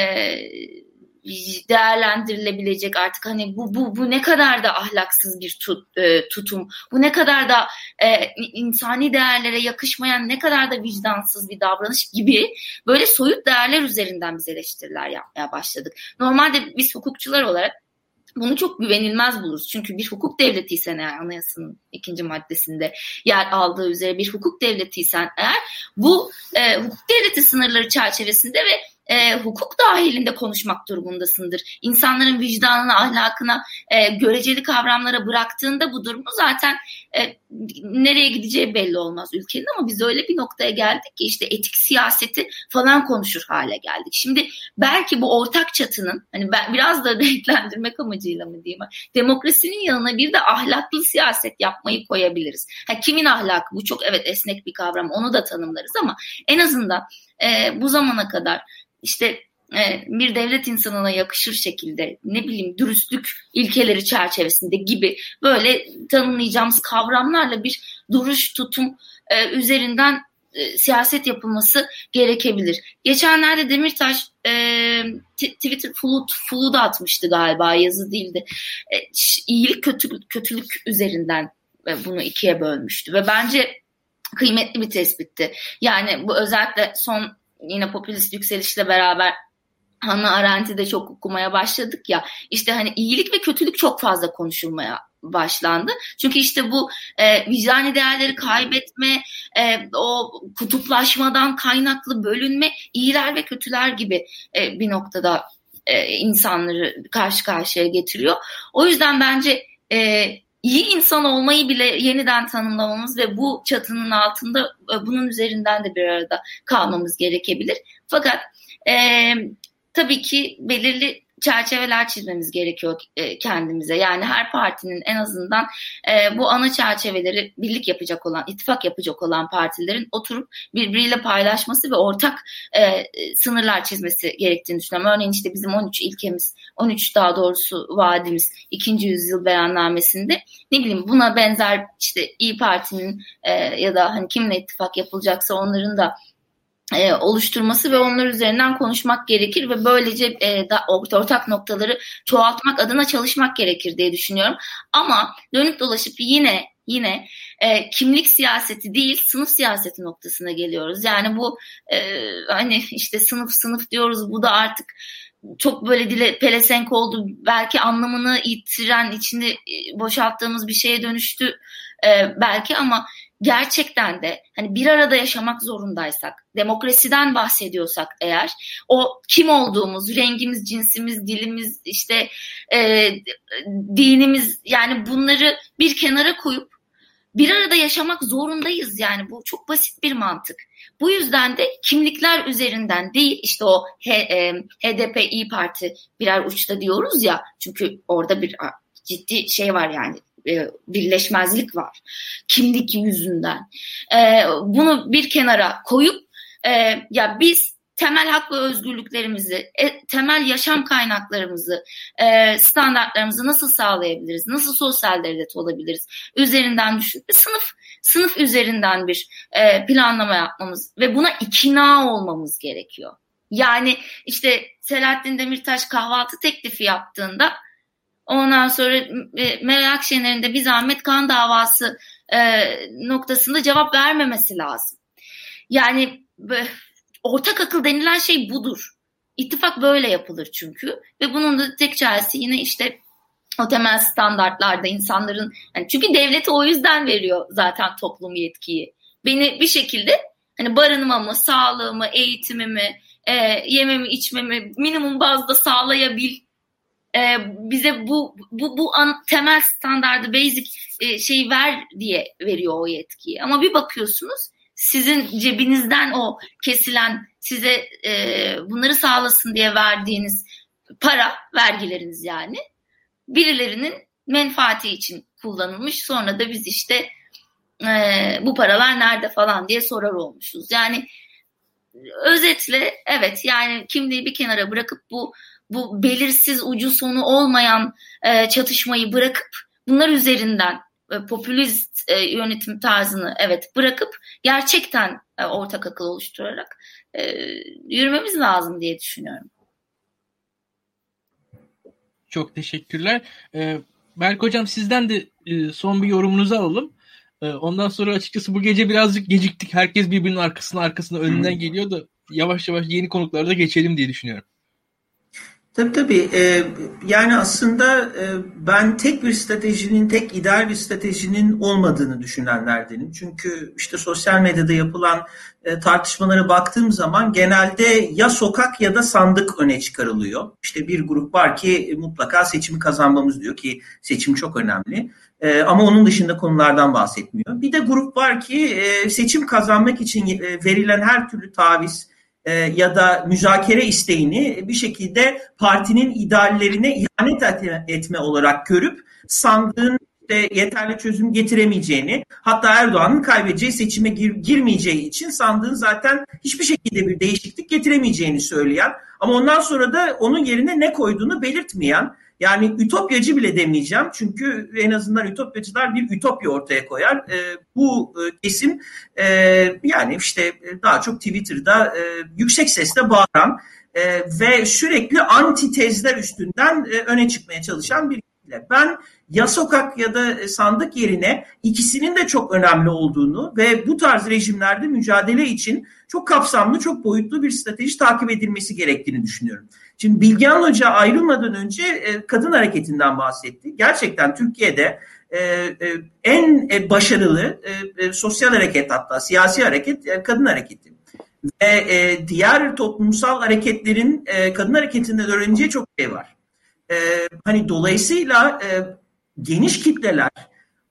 değerlendirilebilecek artık hani bu bu bu ne kadar da ahlaksız bir tut, e, tutum bu ne kadar da e, insani değerlere yakışmayan ne kadar da vicdansız bir davranış gibi böyle soyut değerler üzerinden biz eleştiriler yapmaya başladık. Normalde biz hukukçular olarak bunu çok güvenilmez buluruz. Çünkü bir hukuk devletiysen eğer anayasanın ikinci maddesinde yer aldığı üzere bir hukuk devletiysen eğer bu e, hukuk devleti sınırları çerçevesinde ve e, hukuk dahilinde konuşmak durumundasındır. İnsanların vicdanına, ahlakına, e, göreceli kavramlara bıraktığında bu durumu zaten e, nereye gideceği belli olmaz ülkenin ama biz öyle bir noktaya geldik ki işte etik siyaseti falan konuşur hale geldik. Şimdi belki bu ortak çatının hani ben biraz da renklendirmek amacıyla mı diyeyim demokrasinin yanına bir de ahlaklı siyaset yapmayı koyabiliriz. Ha, kimin ahlakı bu çok evet esnek bir kavram onu da tanımlarız ama en azından e, bu zamana kadar işte e, bir devlet insanına yakışır şekilde ne bileyim dürüstlük ilkeleri çerçevesinde gibi böyle tanımlayacağımız kavramlarla bir duruş tutum e, üzerinden e, siyaset yapılması gerekebilir. Geçenlerde Demirtaş e, Twitter flood, flood atmıştı galiba yazı değildi. E, iyilik kötülük, kötülük üzerinden e, bunu ikiye bölmüştü ve bence kıymetli bir tespitti. Yani bu özellikle son yine popülist yükselişle beraber Hannah Arendt'i de çok okumaya başladık ya. İşte hani iyilik ve kötülük çok fazla konuşulmaya başlandı. Çünkü işte bu e, vicdani değerleri kaybetme, e, o kutuplaşmadan kaynaklı bölünme, iyiler ve kötüler gibi e, bir noktada e, insanları karşı karşıya getiriyor. O yüzden bence e, iyi insan olmayı bile yeniden tanımlamamız ve bu çatının altında e, bunun üzerinden de bir arada kalmamız gerekebilir. Fakat e, tabii ki belirli çerçeveler çizmemiz gerekiyor e, kendimize. Yani her partinin en azından e, bu ana çerçeveleri birlik yapacak olan, ittifak yapacak olan partilerin oturup birbiriyle paylaşması ve ortak e, sınırlar çizmesi gerektiğini düşünüyorum. Örneğin işte bizim 13 ilkemiz, 13 daha doğrusu vaadimiz 2. yüzyıl beyannamesinde ne bileyim buna benzer işte İyi Parti'nin ya da hani kimle ittifak yapılacaksa onların da e, oluşturması ve onlar üzerinden konuşmak gerekir ve böylece e, da, ortak noktaları çoğaltmak adına çalışmak gerekir diye düşünüyorum. Ama dönüp dolaşıp yine yine e, kimlik siyaseti değil sınıf siyaseti noktasına geliyoruz. Yani bu e, hani işte sınıf sınıf diyoruz bu da artık çok böyle dile pelesenk oldu. Belki anlamını yitiren içinde boşalttığımız bir şeye dönüştü e, belki ama gerçekten de hani bir arada yaşamak zorundaysak, demokrasiden bahsediyorsak eğer o kim olduğumuz, rengimiz, cinsimiz, dilimiz, işte e, dinimiz yani bunları bir kenara koyup bir arada yaşamak zorundayız yani. Bu çok basit bir mantık. Bu yüzden de kimlikler üzerinden değil işte o H, e, HDP İyi Parti birer uçta diyoruz ya. Çünkü orada bir ciddi şey var yani birleşmezlik var kimlik yüzünden. E, bunu bir kenara koyup e, ya biz temel hak ve özgürlüklerimizi, e, temel yaşam kaynaklarımızı, e, standartlarımızı nasıl sağlayabiliriz? Nasıl sosyal devlet olabiliriz? Üzerinden düşün. Sınıf sınıf üzerinden bir e, planlama yapmamız ve buna ikna olmamız gerekiyor. Yani işte Selahattin Demirtaş kahvaltı teklifi yaptığında ondan sonra e, Meral Akşener'in de bir zahmet kan davası e, noktasında cevap vermemesi lazım. Yani ortak akıl denilen şey budur. İttifak böyle yapılır çünkü ve bunun da tek çaresi yine işte o temel standartlarda insanların yani çünkü devleti o yüzden veriyor zaten toplum yetkiyi. Beni bir şekilde hani barınmamı, sağlığımı, eğitimimi, e, yememi, içmemi minimum bazda sağlayabil e, bize bu bu bu an, temel standardı basic e, şeyi ver diye veriyor o yetkiyi. Ama bir bakıyorsunuz sizin cebinizden o kesilen size e, bunları sağlasın diye verdiğiniz para vergileriniz yani birilerinin menfaati için kullanılmış sonra da biz işte e, bu paralar nerede falan diye sorar olmuşuz. Yani özetle evet yani kimliği bir kenara bırakıp bu bu belirsiz ucu sonu olmayan e, çatışmayı bırakıp bunlar üzerinden e, popülist e, yönetim tarzını evet bırakıp gerçekten e, ortak akıl oluşturarak e, yürümemiz lazım diye düşünüyorum. Çok teşekkürler. Ee, Berk Hocam sizden de e, son bir yorumunuzu alalım. E, ondan sonra açıkçası bu gece birazcık geciktik. Herkes birbirinin arkasına arkasına önünden geliyor da yavaş yavaş yeni konuklara da geçelim diye düşünüyorum. Tabii tabii. Ee, yani aslında e, ben tek bir stratejinin, tek ideal bir stratejinin olmadığını düşünenlerdenim. Çünkü işte sosyal medyada yapılan e, tartışmalara baktığım zaman genelde ya sokak ya da sandık öne çıkarılıyor. İşte bir grup var ki mutlaka seçimi kazanmamız diyor ki seçim çok önemli. E, ama onun dışında konulardan bahsetmiyor. Bir de grup var ki e, seçim kazanmak için e, verilen her türlü taviz, e, ya da müzakere isteğini bir şekilde partinin ideallerine ihanet etme olarak görüp sandığın işte yeterli çözüm getiremeyeceğini hatta Erdoğan'ın kaybedeceği seçime gir, girmeyeceği için sandığın zaten hiçbir şekilde bir değişiklik getiremeyeceğini söyleyen ama ondan sonra da onun yerine ne koyduğunu belirtmeyen yani ütopyacı bile demeyeceğim. Çünkü en azından ütopyacılar bir ütopya ortaya koyar. E, bu e, kesim e, yani işte daha çok Twitter'da e, yüksek sesle bağıran e, ve sürekli antitezler üstünden e, öne çıkmaya çalışan bir kitle. Ben ya sokak ya da sandık yerine ikisinin de çok önemli olduğunu ve bu tarz rejimlerde mücadele için çok kapsamlı, çok boyutlu bir strateji takip edilmesi gerektiğini düşünüyorum. Şimdi Bilgehan Hoca ayrılmadan önce e, kadın hareketinden bahsetti. Gerçekten Türkiye'de e, e, en e, başarılı e, e, sosyal hareket hatta siyasi hareket e, kadın hareketi. Ve e, diğer toplumsal hareketlerin e, kadın hareketinden öğreneceği çok şey var. E, hani dolayısıyla e, geniş kitleler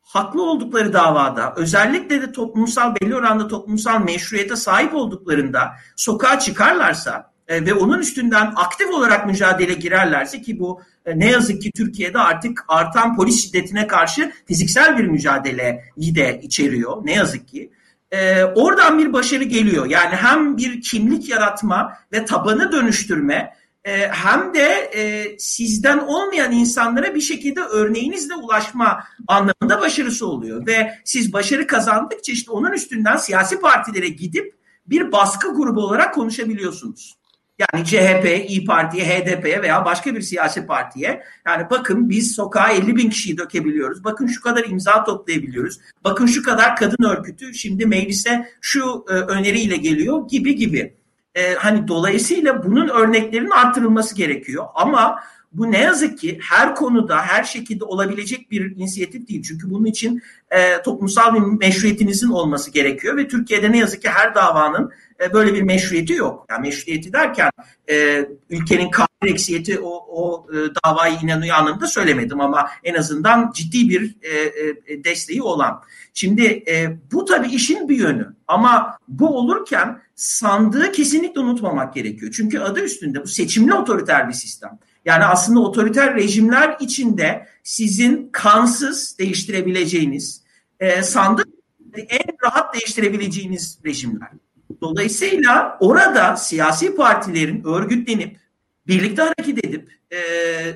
haklı oldukları davada özellikle de toplumsal belli oranda toplumsal meşruiyete sahip olduklarında sokağa çıkarlarsa e, ve onun üstünden aktif olarak mücadele girerlerse ki bu e, ne yazık ki Türkiye'de artık artan polis şiddetine karşı fiziksel bir mücadeleyi de içeriyor ne yazık ki. E, oradan bir başarı geliyor. Yani hem bir kimlik yaratma ve tabanı dönüştürme e, hem de e, sizden olmayan insanlara bir şekilde örneğinizle ulaşma anlamında başarısı oluyor. Ve siz başarı kazandıkça işte onun üstünden siyasi partilere gidip bir baskı grubu olarak konuşabiliyorsunuz. Yani CHP, İyi Parti'ye, HDP'ye veya başka bir siyasi partiye yani bakın biz sokağa 50 bin kişiyi dökebiliyoruz. Bakın şu kadar imza toplayabiliyoruz. Bakın şu kadar kadın örgütü şimdi meclise şu e, öneriyle geliyor gibi gibi. Hani dolayısıyla bunun örneklerinin arttırılması gerekiyor. Ama bu ne yazık ki her konuda her şekilde olabilecek bir inisiyatif değil. Çünkü bunun için e, toplumsal bir meşruiyetinizin olması gerekiyor ve Türkiye'de ne yazık ki her davanın e, böyle bir meşruiyeti yok. Yani meşruiyeti derken e, ülkenin kanun eksiyeti o, o e, davayı inanıyor anlamında söylemedim ama en azından ciddi bir e, e, desteği olan. Şimdi e, bu tabii işin bir yönü ama bu olurken sandığı kesinlikle unutmamak gerekiyor. Çünkü adı üstünde bu seçimli otoriter bir sistem. Yani aslında otoriter rejimler içinde sizin kansız değiştirebileceğiniz, e, sandık en rahat değiştirebileceğiniz rejimler. Dolayısıyla orada siyasi partilerin örgütlenip birlikte hareket edip e,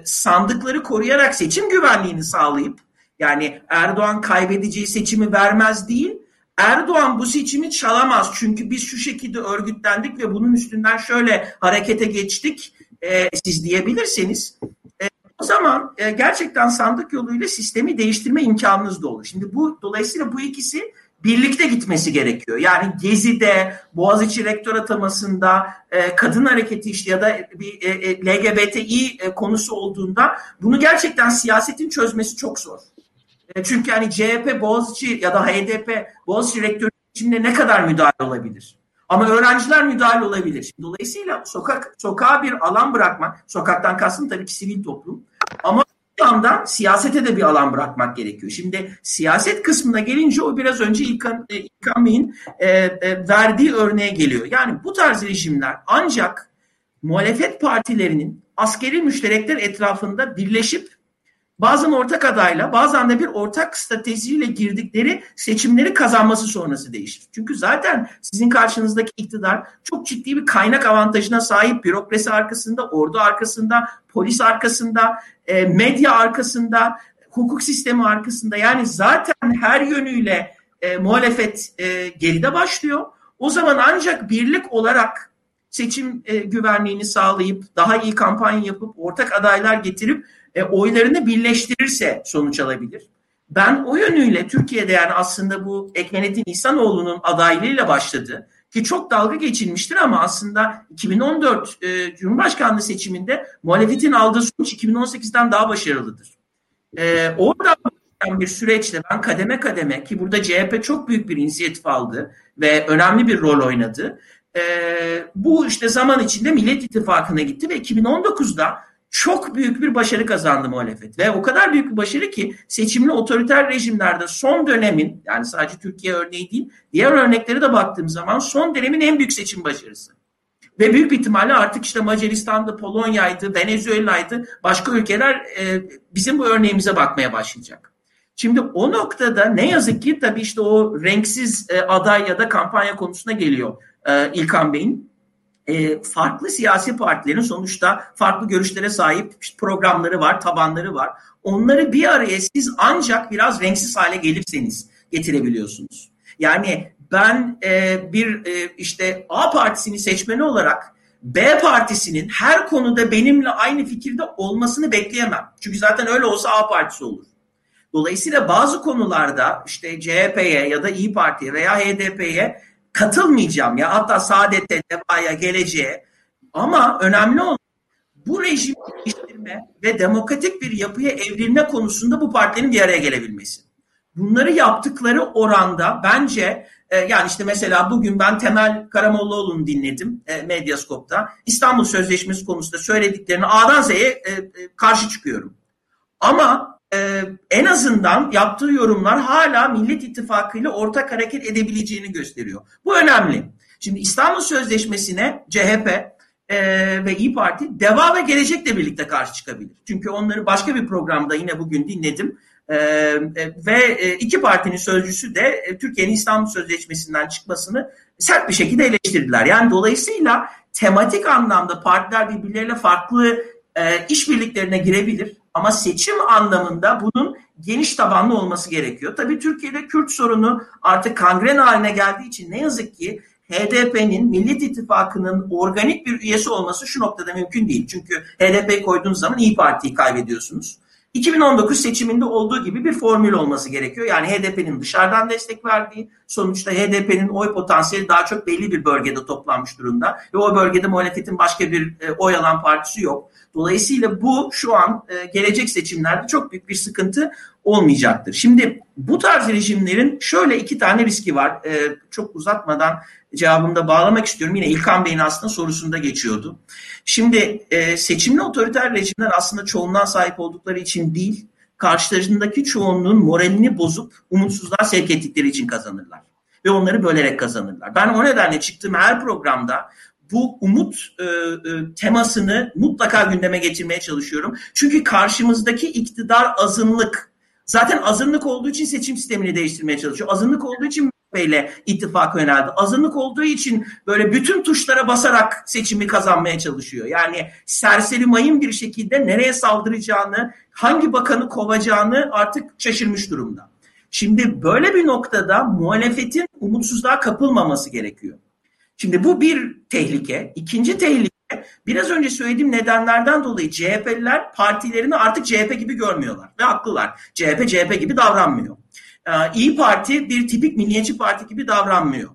sandıkları koruyarak seçim güvenliğini sağlayıp yani Erdoğan kaybedeceği seçimi vermez değil Erdoğan bu seçimi çalamaz çünkü biz şu şekilde örgütlendik ve bunun üstünden şöyle harekete geçtik e, siz diyebilirseniz e, o zaman e, gerçekten sandık yoluyla sistemi değiştirme imkanınız da olur. Şimdi bu dolayısıyla bu ikisi birlikte gitmesi gerekiyor. Yani Gezi'de, Boğaziçi rektör atamasında, e, kadın hareketi işte ya da bir e, e, LGBTİ e, konusu olduğunda bunu gerçekten siyasetin çözmesi çok zor. E, çünkü hani CHP, Boğaziçi ya da HDP, Boğaziçi rektörü içinde ne kadar müdahale olabilir? Ama öğrenciler müdahale olabilir. Dolayısıyla sokak sokağa bir alan bırakmak, sokaktan kastım tabii ki sivil toplum. Ama bir yandan siyasete de bir alan bırakmak gerekiyor. Şimdi siyaset kısmına gelince o biraz önce İlkan, e, İlkan Bey'in e, e, verdiği örneğe geliyor. Yani bu tarz rejimler ancak muhalefet partilerinin askeri müşterekler etrafında birleşip bazen ortak adayla bazen de bir ortak stratejiyle girdikleri seçimleri kazanması sonrası değişir. Çünkü zaten sizin karşınızdaki iktidar çok ciddi bir kaynak avantajına sahip bürokrasi arkasında, ordu arkasında, polis arkasında, e, medya arkasında, hukuk sistemi arkasında yani zaten her yönüyle e, muhalefet e, geride başlıyor. O zaman ancak birlik olarak seçim e, güvenliğini sağlayıp daha iyi kampanya yapıp ortak adaylar getirip e, oylarını birleştirirse sonuç alabilir. Ben o yönüyle Türkiye'de yani aslında bu Ekmenettin İhsanoğlu'nun adaylığıyla başladı ki çok dalga geçilmiştir ama aslında 2014 e, Cumhurbaşkanlığı seçiminde muhalefetin aldığı sonuç 2018'den daha başarılıdır. E, orada bir süreçte ben kademe kademe ki burada CHP çok büyük bir inisiyatif aldı ve önemli bir rol oynadı. E, bu işte zaman içinde Millet İttifakı'na gitti ve 2019'da çok büyük bir başarı kazandı muhalefet. Ve o kadar büyük bir başarı ki seçimli otoriter rejimlerde son dönemin yani sadece Türkiye örneği değil diğer örneklere de baktığım zaman son dönemin en büyük seçim başarısı. Ve büyük ihtimalle artık işte Macaristan'da, Polonya'ydı, Venezuela'ydı, başka ülkeler e, bizim bu örneğimize bakmaya başlayacak. Şimdi o noktada ne yazık ki tabii işte o renksiz e, aday ya da kampanya konusuna geliyor e, İlkan Bey'in e, farklı siyasi partilerin sonuçta farklı görüşlere sahip programları var, tabanları var. Onları bir araya siz ancak biraz renksiz hale gelirseniz getirebiliyorsunuz. Yani ben e, bir e, işte A partisini seçmeni olarak B partisinin her konuda benimle aynı fikirde olmasını bekleyemem. Çünkü zaten öyle olsa A partisi olur. Dolayısıyla bazı konularda işte CHP'ye ya da İyi Parti'ye veya HDP'ye katılmayacağım ya hatta saadete, devaya, geleceğe. Ama önemli olan bu rejimi değiştirme ve demokratik bir yapıya evrilme konusunda bu partilerin bir araya gelebilmesi. Bunları yaptıkları oranda bence e, yani işte mesela bugün ben Temel Karamollaoğlu'nu dinledim e, Medyaskop'ta. İstanbul Sözleşmesi konusunda söylediklerini A'dan Z'ye e, e, karşı çıkıyorum. Ama e, en azından yaptığı yorumlar hala Millet İttifakı ile ortak hareket edebileceğini gösteriyor. Bu önemli. Şimdi İstanbul Sözleşmesi'ne CHP e, ve İyi Parti DEVA ve Gelecek'le birlikte karşı çıkabilir. Çünkü onları başka bir programda yine bugün dinledim. Ee, ve e, iki partinin sözcüsü de e, Türkiye'nin İstanbul Sözleşmesi'nden çıkmasını sert bir şekilde eleştirdiler. Yani dolayısıyla tematik anlamda partiler birbirleriyle farklı e, işbirliklerine girebilir. Ama seçim anlamında bunun geniş tabanlı olması gerekiyor. Tabii Türkiye'de Kürt sorunu artık kangren haline geldiği için ne yazık ki HDP'nin Millet İttifakı'nın organik bir üyesi olması şu noktada mümkün değil. Çünkü HDP'yi koyduğunuz zaman İyi Parti'yi kaybediyorsunuz. 2019 seçiminde olduğu gibi bir formül olması gerekiyor. Yani HDP'nin dışarıdan destek verdiği, sonuçta HDP'nin oy potansiyeli daha çok belli bir bölgede toplanmış durumda. Ve o bölgede muhalefetin başka bir e, oy alan partisi yok. Dolayısıyla bu şu an e, gelecek seçimlerde çok büyük bir sıkıntı olmayacaktır. Şimdi bu tarz rejimlerin şöyle iki tane riski var. E, çok uzatmadan cevabını da bağlamak istiyorum. Yine İlkan Bey'in aslında sorusunda geçiyordu. Şimdi e, seçimli otoriter rejimler aslında çoğunluğa sahip oldukları için değil, karşılarındaki çoğunluğun moralini bozup umutsuzluğa sevk ettikleri için kazanırlar. Ve onları bölerek kazanırlar. Ben o nedenle çıktığım her programda bu umut e, e, temasını mutlaka gündeme getirmeye çalışıyorum. Çünkü karşımızdaki iktidar azınlık zaten azınlık olduğu için seçim sistemini değiştirmeye çalışıyor. Azınlık olduğu için ile ittifak yöneldi. Azınlık olduğu için böyle bütün tuşlara basarak seçimi kazanmaya çalışıyor. Yani serseri mayın bir şekilde nereye saldıracağını, hangi bakanı kovacağını artık şaşırmış durumda. Şimdi böyle bir noktada muhalefetin umutsuzluğa kapılmaması gerekiyor. Şimdi bu bir tehlike. İkinci tehlike biraz önce söylediğim nedenlerden dolayı CHP'liler partilerini artık CHP gibi görmüyorlar. Ve haklılar. CHP CHP gibi davranmıyor. Ee, İyi Parti bir tipik milliyetçi parti gibi davranmıyor.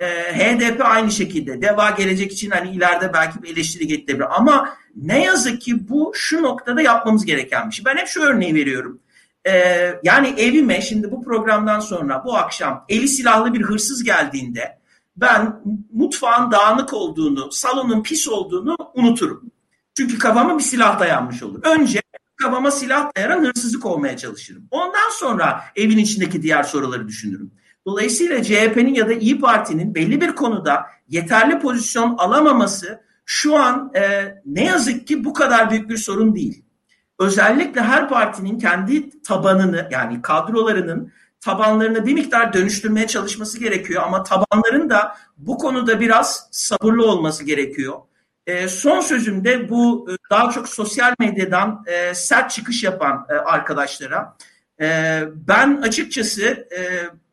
Ee, HDP aynı şekilde. Deva gelecek için hani ileride belki bir eleştiri getirebilir. Ama ne yazık ki bu şu noktada yapmamız gereken bir şey. Ben hep şu örneği veriyorum. Ee, yani evime şimdi bu programdan sonra bu akşam eli silahlı bir hırsız geldiğinde ben mutfağın dağınık olduğunu, salonun pis olduğunu unuturum. Çünkü kafama bir silah dayanmış olur. Önce kafama silah dayanan hırsızlık olmaya çalışırım. Ondan sonra evin içindeki diğer soruları düşünürüm. Dolayısıyla CHP'nin ya da İyi Parti'nin belli bir konuda yeterli pozisyon alamaması şu an e, ne yazık ki bu kadar büyük bir sorun değil. Özellikle her partinin kendi tabanını yani kadrolarının tabanlarını bir miktar dönüştürmeye çalışması gerekiyor ama tabanların da bu konuda biraz sabırlı olması gerekiyor. E, son sözümde bu e, daha çok sosyal medyadan e, sert çıkış yapan e, arkadaşlara e, ben açıkçası e,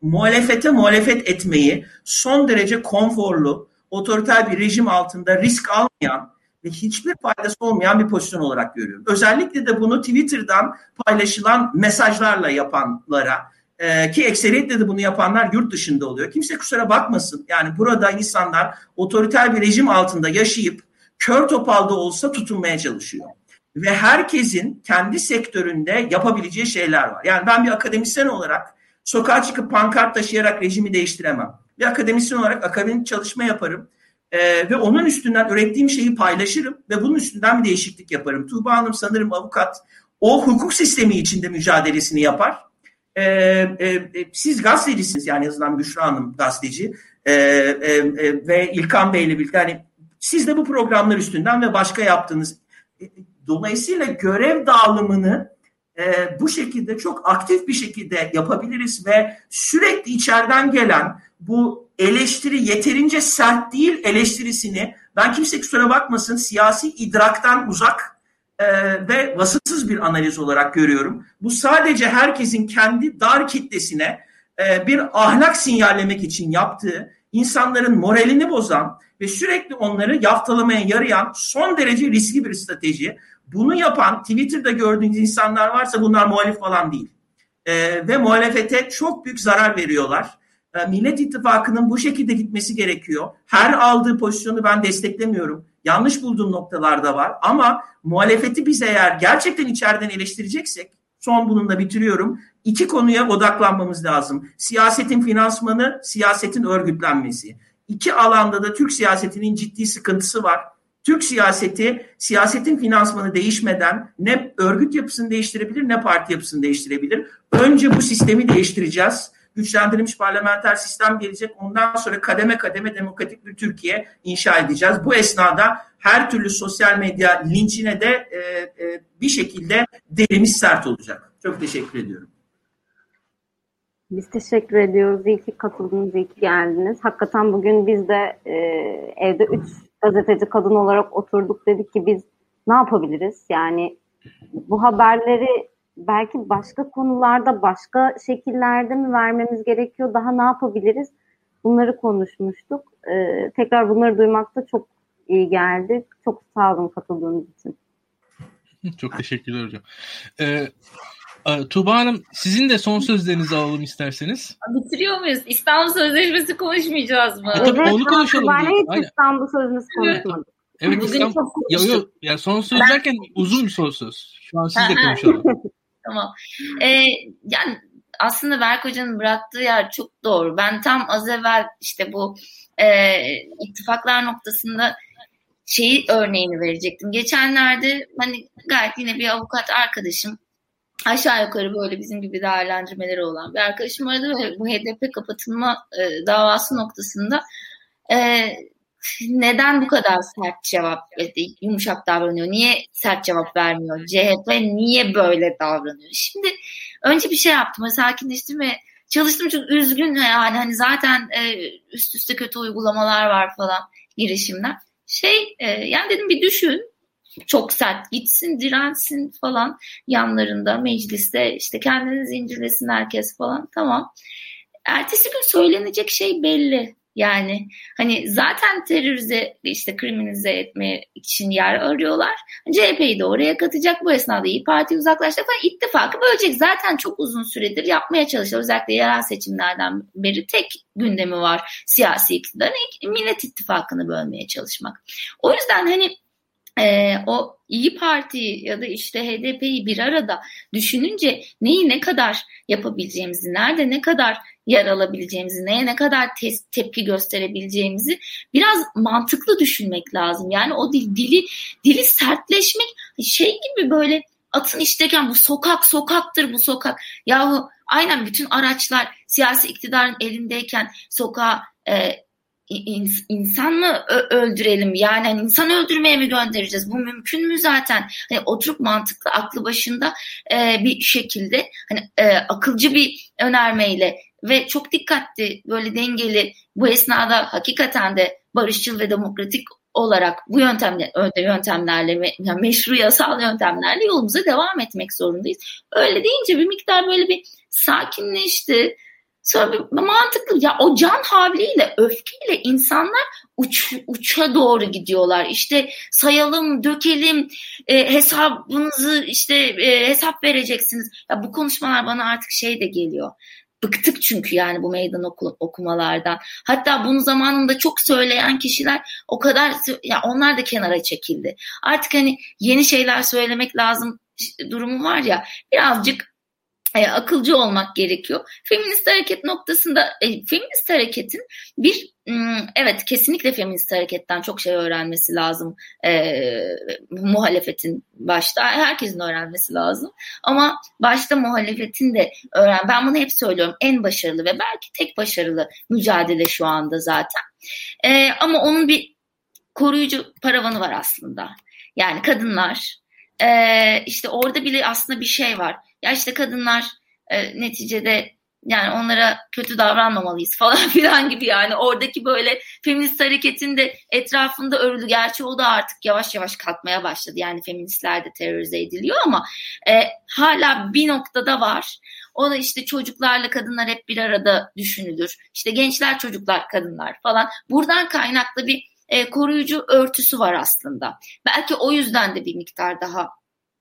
muhalefete muhalefet etmeyi son derece konforlu, otoriter bir rejim altında risk almayan ve hiçbir faydası olmayan bir pozisyon olarak görüyorum. Özellikle de bunu Twitter'dan paylaşılan mesajlarla yapanlara e, ki ekseriyetle de bunu yapanlar yurt dışında oluyor. Kimse kusura bakmasın. Yani burada insanlar otoriter bir rejim altında yaşayıp kör topalda olsa tutunmaya çalışıyor. Ve herkesin kendi sektöründe yapabileceği şeyler var. Yani ben bir akademisyen olarak sokağa çıkıp pankart taşıyarak rejimi değiştiremem. Bir akademisyen olarak akademik çalışma yaparım. Ee, ve onun üstünden ürettiğim şeyi paylaşırım ve bunun üstünden bir değişiklik yaparım. Tuğba Hanım sanırım avukat. O hukuk sistemi içinde mücadelesini yapar. Ee, e, e, siz gazetecisiniz yani yazılan Büşra Hanım gazeteci. Ee, e, e, ve İlkan Bey ile birlikte hani siz de bu programlar üstünden ve başka yaptığınız e, dolayısıyla görev dağılımını e, bu şekilde çok aktif bir şekilde yapabiliriz ve sürekli içeriden gelen bu eleştiri yeterince sert değil eleştirisini ben kimse kusura bakmasın siyasi idraktan uzak e, ve vasıfsız bir analiz olarak görüyorum. Bu sadece herkesin kendi dar kitlesine e, bir ahlak sinyallemek için yaptığı insanların moralini bozan ve sürekli onları yaftalamaya yarayan son derece riskli bir strateji. Bunu yapan Twitter'da gördüğünüz insanlar varsa bunlar muhalif falan değil. Ee, ve muhalefete çok büyük zarar veriyorlar. Ee, Millet İttifakı'nın bu şekilde gitmesi gerekiyor. Her aldığı pozisyonu ben desteklemiyorum. Yanlış bulduğum noktalar da var. Ama muhalefeti biz eğer gerçekten içeriden eleştireceksek, son bununla bitiriyorum. İki konuya odaklanmamız lazım. Siyasetin finansmanı, siyasetin örgütlenmesi. İki alanda da Türk siyasetinin ciddi sıkıntısı var. Türk siyaseti siyasetin finansmanı değişmeden ne örgüt yapısını değiştirebilir ne parti yapısını değiştirebilir. Önce bu sistemi değiştireceğiz. Güçlendirilmiş parlamenter sistem gelecek. Ondan sonra kademe kademe demokratik bir Türkiye inşa edeceğiz. Bu esnada her türlü sosyal medya linçine de e, e, bir şekilde derimiz sert olacak. Çok teşekkür ediyorum. Biz teşekkür ediyoruz. İyi ki katıldınız, iyi ki geldiniz. Hakikaten bugün biz de e, evde üç gazeteci kadın olarak oturduk. Dedik ki biz ne yapabiliriz? Yani bu haberleri belki başka konularda, başka şekillerde mi vermemiz gerekiyor? Daha ne yapabiliriz? Bunları konuşmuştuk. E, tekrar bunları duymak da çok iyi geldi. Çok sağ olun katıldığınız için. Çok teşekkürler hocam. Ee, Tuğba Hanım sizin de son sözlerinizi alalım isterseniz. Bitiriyor muyuz? İstanbul Sözleşmesi konuşmayacağız mı? E, tabii evet, onu konuşalım. Ben hiç İstanbul Sözleşmesi konuşmadık. Evet Bugün İstanbul, ya, yok, ya son söz ben... derken uzun bir son söz. Şu an siz de konuşalım. tamam. Ee, yani aslında Berk Hoca'nın bıraktığı yer çok doğru. Ben tam az evvel işte bu e, ittifaklar noktasında şeyi örneğini verecektim. Geçenlerde hani gayet yine bir avukat arkadaşım aşağı yukarı böyle bizim gibi değerlendirmeleri olan bir arkadaşım aradı ve bu HDP kapatılma e, davası noktasında e, neden bu kadar sert cevap yumuşak davranıyor? Niye sert cevap vermiyor? CHP niye böyle davranıyor? Şimdi önce bir şey yaptım. Sakinleştim çalıştım çok üzgün yani hani zaten e, üst üste kötü uygulamalar var falan girişimler. Şey e, yani dedim bir düşün çok sert gitsin dirensin falan yanlarında mecliste işte kendini zincirlesin herkes falan tamam. Ertesi gün söylenecek şey belli. Yani hani zaten terörize işte kriminalize etme için yer arıyorlar. CHP'yi de oraya katacak. Bu esnada İyi Parti uzaklaşacak falan ittifakı bölecek. Zaten çok uzun süredir yapmaya çalışıyor. Özellikle yerel seçimlerden beri tek gündemi var siyasi iktidarın. Millet ittifakını bölmeye çalışmak. O yüzden hani e, o İyi Parti ya da işte HDP'yi bir arada düşününce neyi ne kadar yapabileceğimizi, nerede ne kadar yer alabileceğimizi, neye ne kadar te- tepki gösterebileceğimizi biraz mantıklı düşünmek lazım. Yani o dil, dili dili sertleşmek şey gibi böyle atın işteyken bu sokak sokaktır bu sokak. Yahu aynen bütün araçlar siyasi iktidarın elindeyken sokağa e, insan mı öldürelim. Yani hani insan öldürmeye mi göndereceğiz? Bu mümkün mü zaten? Hani oturup mantıklı aklı başında e, bir şekilde hani e, akılcı bir önermeyle ve çok dikkatli böyle dengeli bu esnada hakikaten de barışçıl ve demokratik olarak bu yöntemler, yöntemlerle yani meşru yasal yöntemlerle yolumuza devam etmek zorundayız. Öyle deyince bir miktar böyle bir sakinleşti Sonra mantıklı ya o can havliyle öfkeyle insanlar uç, uça doğru gidiyorlar. İşte sayalım, dökelim, e, hesabınızı işte e, hesap vereceksiniz. Ya bu konuşmalar bana artık şey de geliyor. Bıktık çünkü yani bu meydan oku, okumalardan. Hatta bunu zamanında çok söyleyen kişiler o kadar ya onlar da kenara çekildi. Artık hani yeni şeyler söylemek lazım durumu var ya birazcık e, akılcı olmak gerekiyor. Feminist hareket noktasında e, feminist hareketin bir evet kesinlikle feminist hareketten çok şey öğrenmesi lazım. E, muhalefetin başta herkesin öğrenmesi lazım. Ama başta muhalefetin de öğren. Ben bunu hep söylüyorum. En başarılı ve belki tek başarılı mücadele şu anda zaten. E, ama onun bir koruyucu paravanı var aslında. Yani kadınlar e, işte orada bile aslında bir şey var ya işte kadınlar e, neticede yani onlara kötü davranmamalıyız falan filan gibi yani. Oradaki böyle feminist hareketin de etrafında örülü gerçi o da artık yavaş yavaş kalkmaya başladı. Yani feministler de terörize ediliyor ama e, hala bir noktada var. O da işte çocuklarla kadınlar hep bir arada düşünülür. İşte gençler çocuklar kadınlar falan. Buradan kaynaklı bir e, koruyucu örtüsü var aslında. Belki o yüzden de bir miktar daha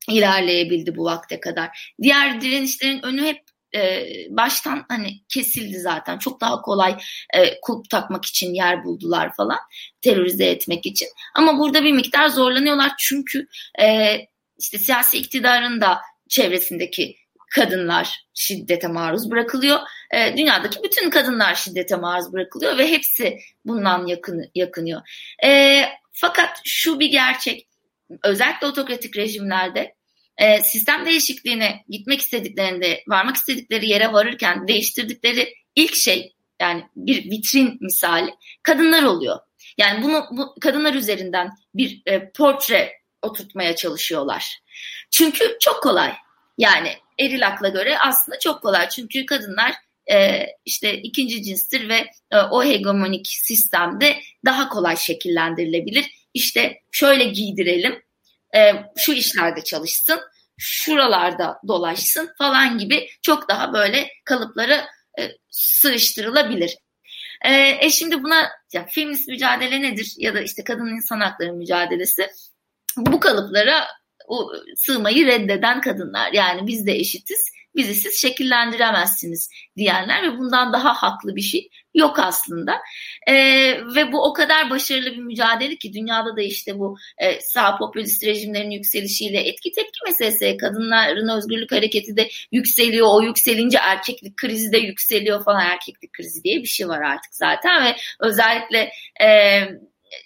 ilerleyebildi bu vakte kadar. Diğer direnişlerin önü hep e, baştan hani kesildi zaten. Çok daha kolay e, kulp takmak için yer buldular falan. Terörize etmek için. Ama burada bir miktar zorlanıyorlar çünkü e, işte siyasi iktidarın da çevresindeki kadınlar şiddete maruz bırakılıyor. E, dünyadaki bütün kadınlar şiddete maruz bırakılıyor ve hepsi bundan yakın, yakınıyor. E, fakat şu bir gerçek özellikle otokratik rejimlerde e, sistem değişikliğine gitmek istediklerinde, varmak istedikleri yere varırken değiştirdikleri ilk şey yani bir vitrin misali kadınlar oluyor. Yani bunu bu kadınlar üzerinden bir e, portre oturtmaya çalışıyorlar. Çünkü çok kolay. Yani eril akla göre aslında çok kolay. Çünkü kadınlar e, işte ikinci cinstir ve e, o hegemonik sistemde daha kolay şekillendirilebilir. İşte şöyle giydirelim, e, şu işlerde çalışsın, şuralarda dolaşsın falan gibi çok daha böyle kalıpları e, sığıştırılabilir. E, e şimdi buna ya, feminist mücadele nedir ya da işte kadın insan hakları mücadelesi bu kalıplara o, sığmayı reddeden kadınlar. Yani biz de eşitiz bizi siz şekillendiremezsiniz diyenler ve bundan daha haklı bir şey yok aslında. E, ve bu o kadar başarılı bir mücadele ki dünyada da işte bu e, sağ popülist rejimlerin yükselişiyle etki tepki meselesi kadınların özgürlük hareketi de yükseliyor. O yükselince erkeklik krizi de yükseliyor falan erkeklik krizi diye bir şey var artık zaten ve özellikle e,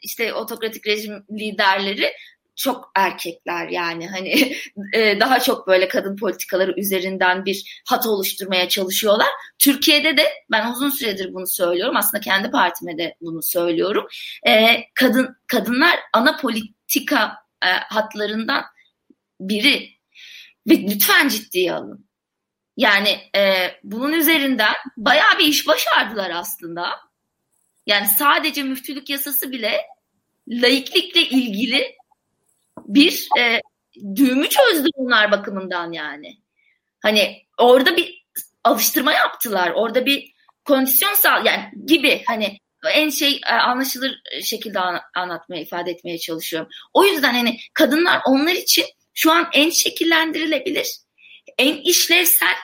işte otokratik rejim liderleri çok erkekler yani hani e, daha çok böyle kadın politikaları üzerinden bir hat oluşturmaya çalışıyorlar. Türkiye'de de ben uzun süredir bunu söylüyorum. Aslında kendi partime de bunu söylüyorum. E, kadın kadınlar ana politika e, hatlarından biri ve lütfen ciddiye alın. Yani e, bunun üzerinden bayağı bir iş başardılar aslında. Yani sadece müftülük yasası bile laiklikle ilgili bir e, düğümü çözdü bunlar bakımından yani. Hani orada bir alıştırma yaptılar. Orada bir kondisyon sağ yani gibi hani en şey e, anlaşılır şekilde anlatmaya ifade etmeye çalışıyorum. O yüzden hani kadınlar onlar için şu an en şekillendirilebilir, en işlevsel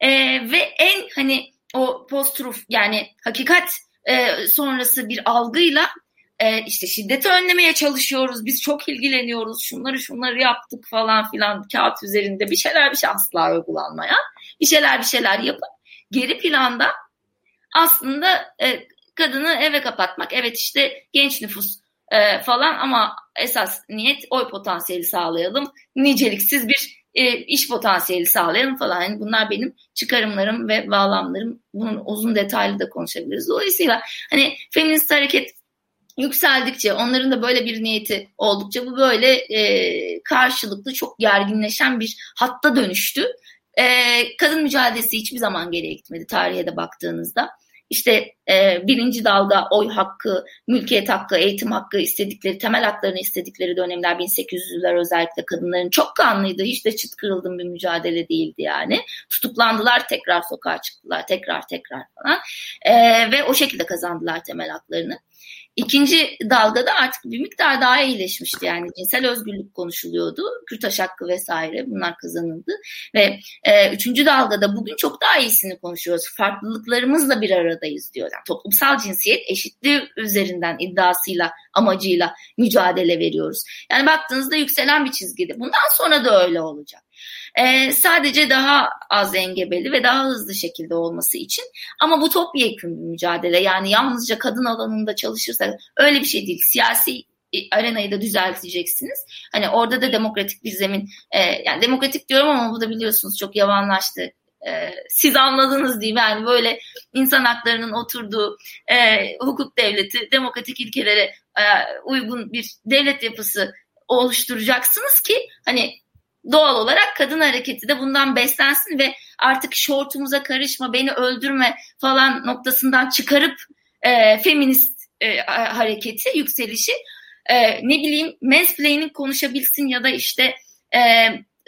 e, ve en hani o post-truth yani hakikat e, sonrası bir algıyla e, işte şiddeti önlemeye çalışıyoruz. Biz çok ilgileniyoruz. Şunları şunları yaptık falan filan kağıt üzerinde bir şeyler bir şey asla uygulanmaya. Bir şeyler bir şeyler yapıp geri planda aslında e, kadını eve kapatmak. Evet işte genç nüfus e, falan ama esas niyet oy potansiyeli sağlayalım. Niceliksiz bir e, iş potansiyeli sağlayalım falan. Yani bunlar benim çıkarımlarım ve bağlamlarım. Bunun uzun detaylı da konuşabiliriz. Dolayısıyla hani feminist hareket yükseldikçe onların da böyle bir niyeti oldukça bu böyle e, karşılıklı çok gerginleşen bir hatta dönüştü. E, kadın mücadelesi hiçbir zaman geriye gitmedi tarihe de baktığınızda. İşte e, birinci dalga oy hakkı, mülkiyet hakkı, eğitim hakkı istedikleri, temel haklarını istedikleri dönemler 1800'lüler özellikle kadınların çok kanlıydı. Hiç de çıt kırıldığım bir mücadele değildi yani. Tutuklandılar, tekrar sokağa çıktılar, tekrar tekrar falan. E, ve o şekilde kazandılar temel haklarını. İkinci dalgada artık bir miktar daha iyileşmişti yani cinsel özgürlük konuşuluyordu. Kürtaş hakkı vesaire bunlar kazanıldı. Ve e, üçüncü dalgada bugün çok daha iyisini konuşuyoruz. Farklılıklarımızla bir aradayız diyor. Yani toplumsal cinsiyet eşitliği üzerinden iddiasıyla amacıyla mücadele veriyoruz. Yani baktığınızda yükselen bir çizgide. Bundan sonra da öyle olacak. E, sadece daha az engebeli ve daha hızlı şekilde olması için. Ama bu topyekun bir mücadele. Yani yalnızca kadın alanında çalışırsa öyle bir şey değil. Siyasi e, arenayı da düzelteceksiniz. Hani orada da demokratik bir zemin, e, yani demokratik diyorum ama bu da biliyorsunuz çok yavanlaştı. E, siz anladınız mi? Yani böyle insan haklarının oturduğu e, hukuk devleti, demokratik ilkelere e, uygun bir devlet yapısı oluşturacaksınız ki hani doğal olarak kadın hareketi de bundan beslensin ve artık şortumuza karışma, beni öldürme falan noktasından çıkarıp e, feminist e, hareketi, yükselişi e, ne bileyim mansplaining konuşabilsin ya da işte e,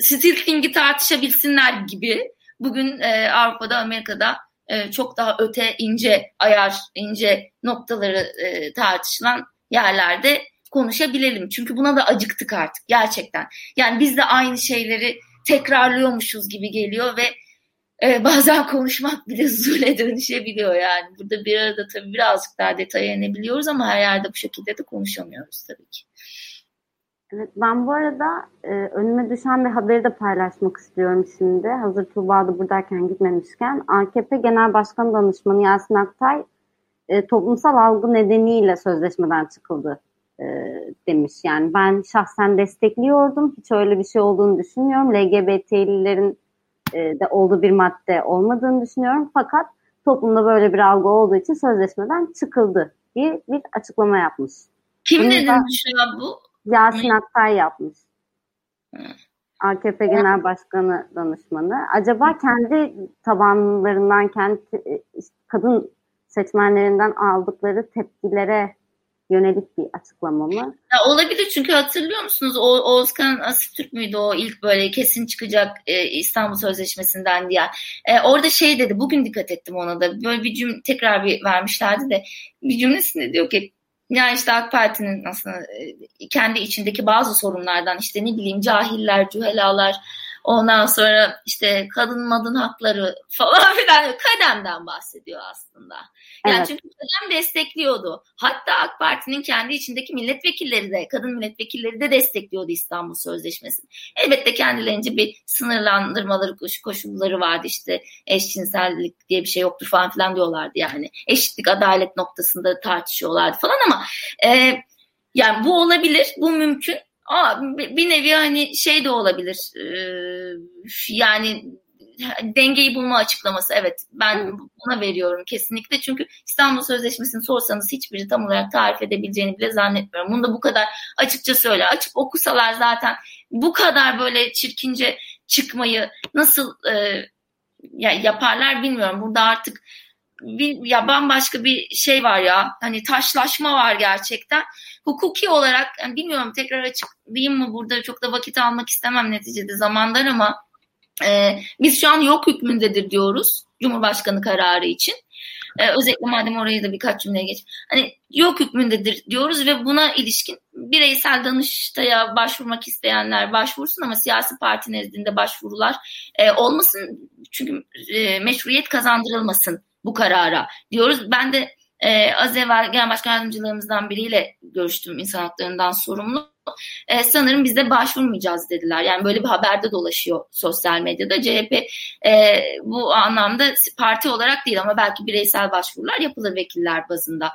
stilking'i tartışabilsinler gibi. Bugün e, Avrupa'da, Amerika'da e, çok daha öte, ince ayar, ince noktaları e, tartışılan yerlerde konuşabilelim. Çünkü buna da acıktık artık gerçekten. Yani biz de aynı şeyleri tekrarlıyormuşuz gibi geliyor ve e, bazen konuşmak bile zule dönüşebiliyor yani. Burada bir arada tabii birazcık daha detaya inebiliyoruz ama her yerde bu şekilde de konuşamıyoruz tabii ki. Evet, ben bu arada e, önüme düşen bir haberi de paylaşmak istiyorum şimdi. Hazır Tuğba da buradayken gitmemişken. AKP Genel Başkan Danışmanı Yasin Aktay e, toplumsal algı nedeniyle sözleşmeden çıkıldı e, demiş. Yani ben şahsen destekliyordum. Hiç öyle bir şey olduğunu düşünmüyorum. LGBT'lilerin e, de olduğu bir madde olmadığını düşünüyorum. Fakat toplumda böyle bir algı olduğu için sözleşmeden çıkıldı diye bir açıklama yapmış. Kim dedi şu bu? Yasin Aktay yapmış. AKP Genel Başkanı danışmanı. Acaba kendi tabanlarından, kendi kadın seçmenlerinden aldıkları tepkilere yönelik bir açıklama mı? Ya olabilir çünkü hatırlıyor musunuz o Oğuzkan Asitürk müydü o ilk böyle kesin çıkacak e, İstanbul Sözleşmesi'nden diye. E, orada şey dedi bugün dikkat ettim ona da böyle bir cümle tekrar bir vermişlerdi de bir cümlesinde diyor ki ya işte AK Parti'nin aslında e, kendi içindeki bazı sorunlardan işte ne bileyim cahiller, cühelalar Ondan sonra işte kadın madın hakları falan filan kademden bahsediyor aslında. Yani evet. çünkü kadem destekliyordu. Hatta AK Parti'nin kendi içindeki milletvekilleri de, kadın milletvekilleri de destekliyordu İstanbul Sözleşmesi'ni. Elbette kendilerince bir sınırlandırmaları, koşulları vardı işte eşcinsellik diye bir şey yoktur falan filan diyorlardı yani. Eşitlik, adalet noktasında tartışıyorlardı falan ama e, yani bu olabilir, bu mümkün Aa, bir nevi hani şey de olabilir. Ee, yani dengeyi bulma açıklaması evet ben buna veriyorum kesinlikle çünkü İstanbul Sözleşmesi'ni sorsanız hiçbiri tam olarak tarif edebileceğini bile zannetmiyorum. Bunu da bu kadar açıkça söyle. Açıp okusalar zaten bu kadar böyle çirkince çıkmayı nasıl e, ya yaparlar bilmiyorum. Burada artık bir, ya bambaşka bir şey var ya hani taşlaşma var gerçekten. Hukuki olarak yani bilmiyorum tekrar açıklayayım mı burada çok da vakit almak istemem neticede zamandan ama e, biz şu an yok hükmündedir diyoruz Cumhurbaşkanı kararı için. Ee, özellikle madem oraya da birkaç cümleye geç. Hani yok hükmündedir diyoruz ve buna ilişkin bireysel danıştaya başvurmak isteyenler başvursun ama siyasi parti nezdinde başvurular e, olmasın. Çünkü e, meşruiyet kazandırılmasın bu karara diyoruz. Ben de e, az evvel Genel Başkan Yardımcılarımızdan biriyle görüştüm insan haklarından sorumlu. E, sanırım biz de başvurmayacağız dediler. Yani böyle bir haberde dolaşıyor sosyal medyada. CHP e, bu anlamda parti olarak değil ama belki bireysel başvurular yapılır vekiller bazında.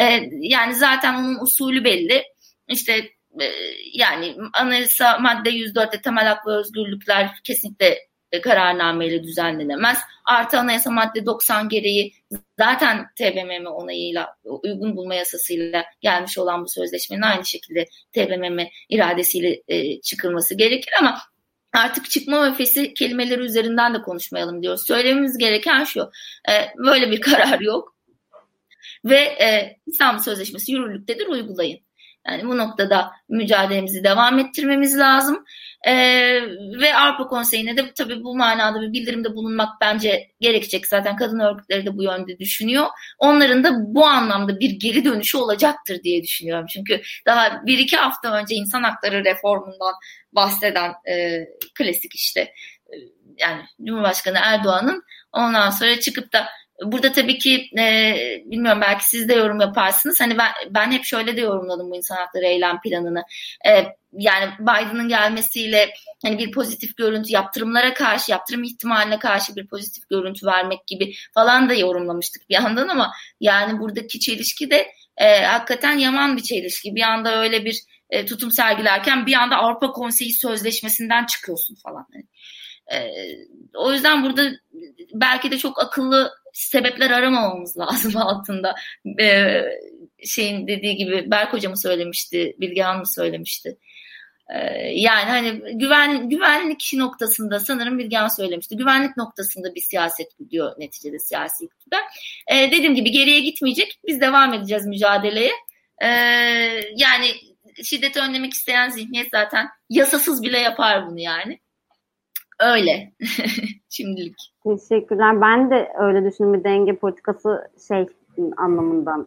E, yani zaten onun usulü belli. İşte e, yani anayasa madde 104'te temel hak ve özgürlükler kesinlikle e, kararnameyle düzenlenemez. Artı anayasa madde 90 gereği zaten TBMM onayıyla uygun bulma yasasıyla gelmiş olan bu sözleşmenin aynı şekilde TBMM iradesiyle e, çıkılması gerekir ama artık çıkma ve kelimeleri üzerinden de konuşmayalım diyoruz. Söylememiz gereken şu, e, böyle bir karar yok ve e, İstanbul Sözleşmesi yürürlüktedir uygulayın. Yani bu noktada mücadelemizi devam ettirmemiz lazım. Ee, ve Avrupa Konseyi'ne de tabii bu manada bir bildirimde bulunmak bence gerekecek. Zaten kadın örgütleri de bu yönde düşünüyor. Onların da bu anlamda bir geri dönüşü olacaktır diye düşünüyorum. Çünkü daha bir iki hafta önce insan hakları reformundan bahseden e, klasik işte e, yani Cumhurbaşkanı Erdoğan'ın ondan sonra çıkıp da Burada tabii ki e, bilmiyorum belki siz de yorum yaparsınız. Hani ben, ben hep şöyle de yorumladım bu insan hakları eylem planını. E, yani Biden'ın gelmesiyle hani bir pozitif görüntü yaptırımlara karşı, yaptırım ihtimaline karşı bir pozitif görüntü vermek gibi falan da yorumlamıştık bir yandan ama yani buradaki çelişki de e, hakikaten yaman bir çelişki. Bir anda öyle bir e, tutum sergilerken bir anda Avrupa Konseyi Sözleşmesi'nden çıkıyorsun falan. Yani, e, o yüzden burada belki de çok akıllı sebepler aramamamız lazım altında. Ee, şeyin dediği gibi Berk hocamı söylemişti, Bilge Hanım söylemişti. Ee, yani hani güven güvenlik noktasında sanırım Bilgehan söylemişti. Güvenlik noktasında bir siyaset gidiyor neticede siyasi iktidar. Ee, dediğim gibi geriye gitmeyecek. Biz devam edeceğiz mücadeleye. Ee, yani şiddeti önlemek isteyen zihniyet zaten yasasız bile yapar bunu yani. Öyle şimdilik. Teşekkürler. Ben de öyle düşündüm. Bir denge politikası şey anlamından.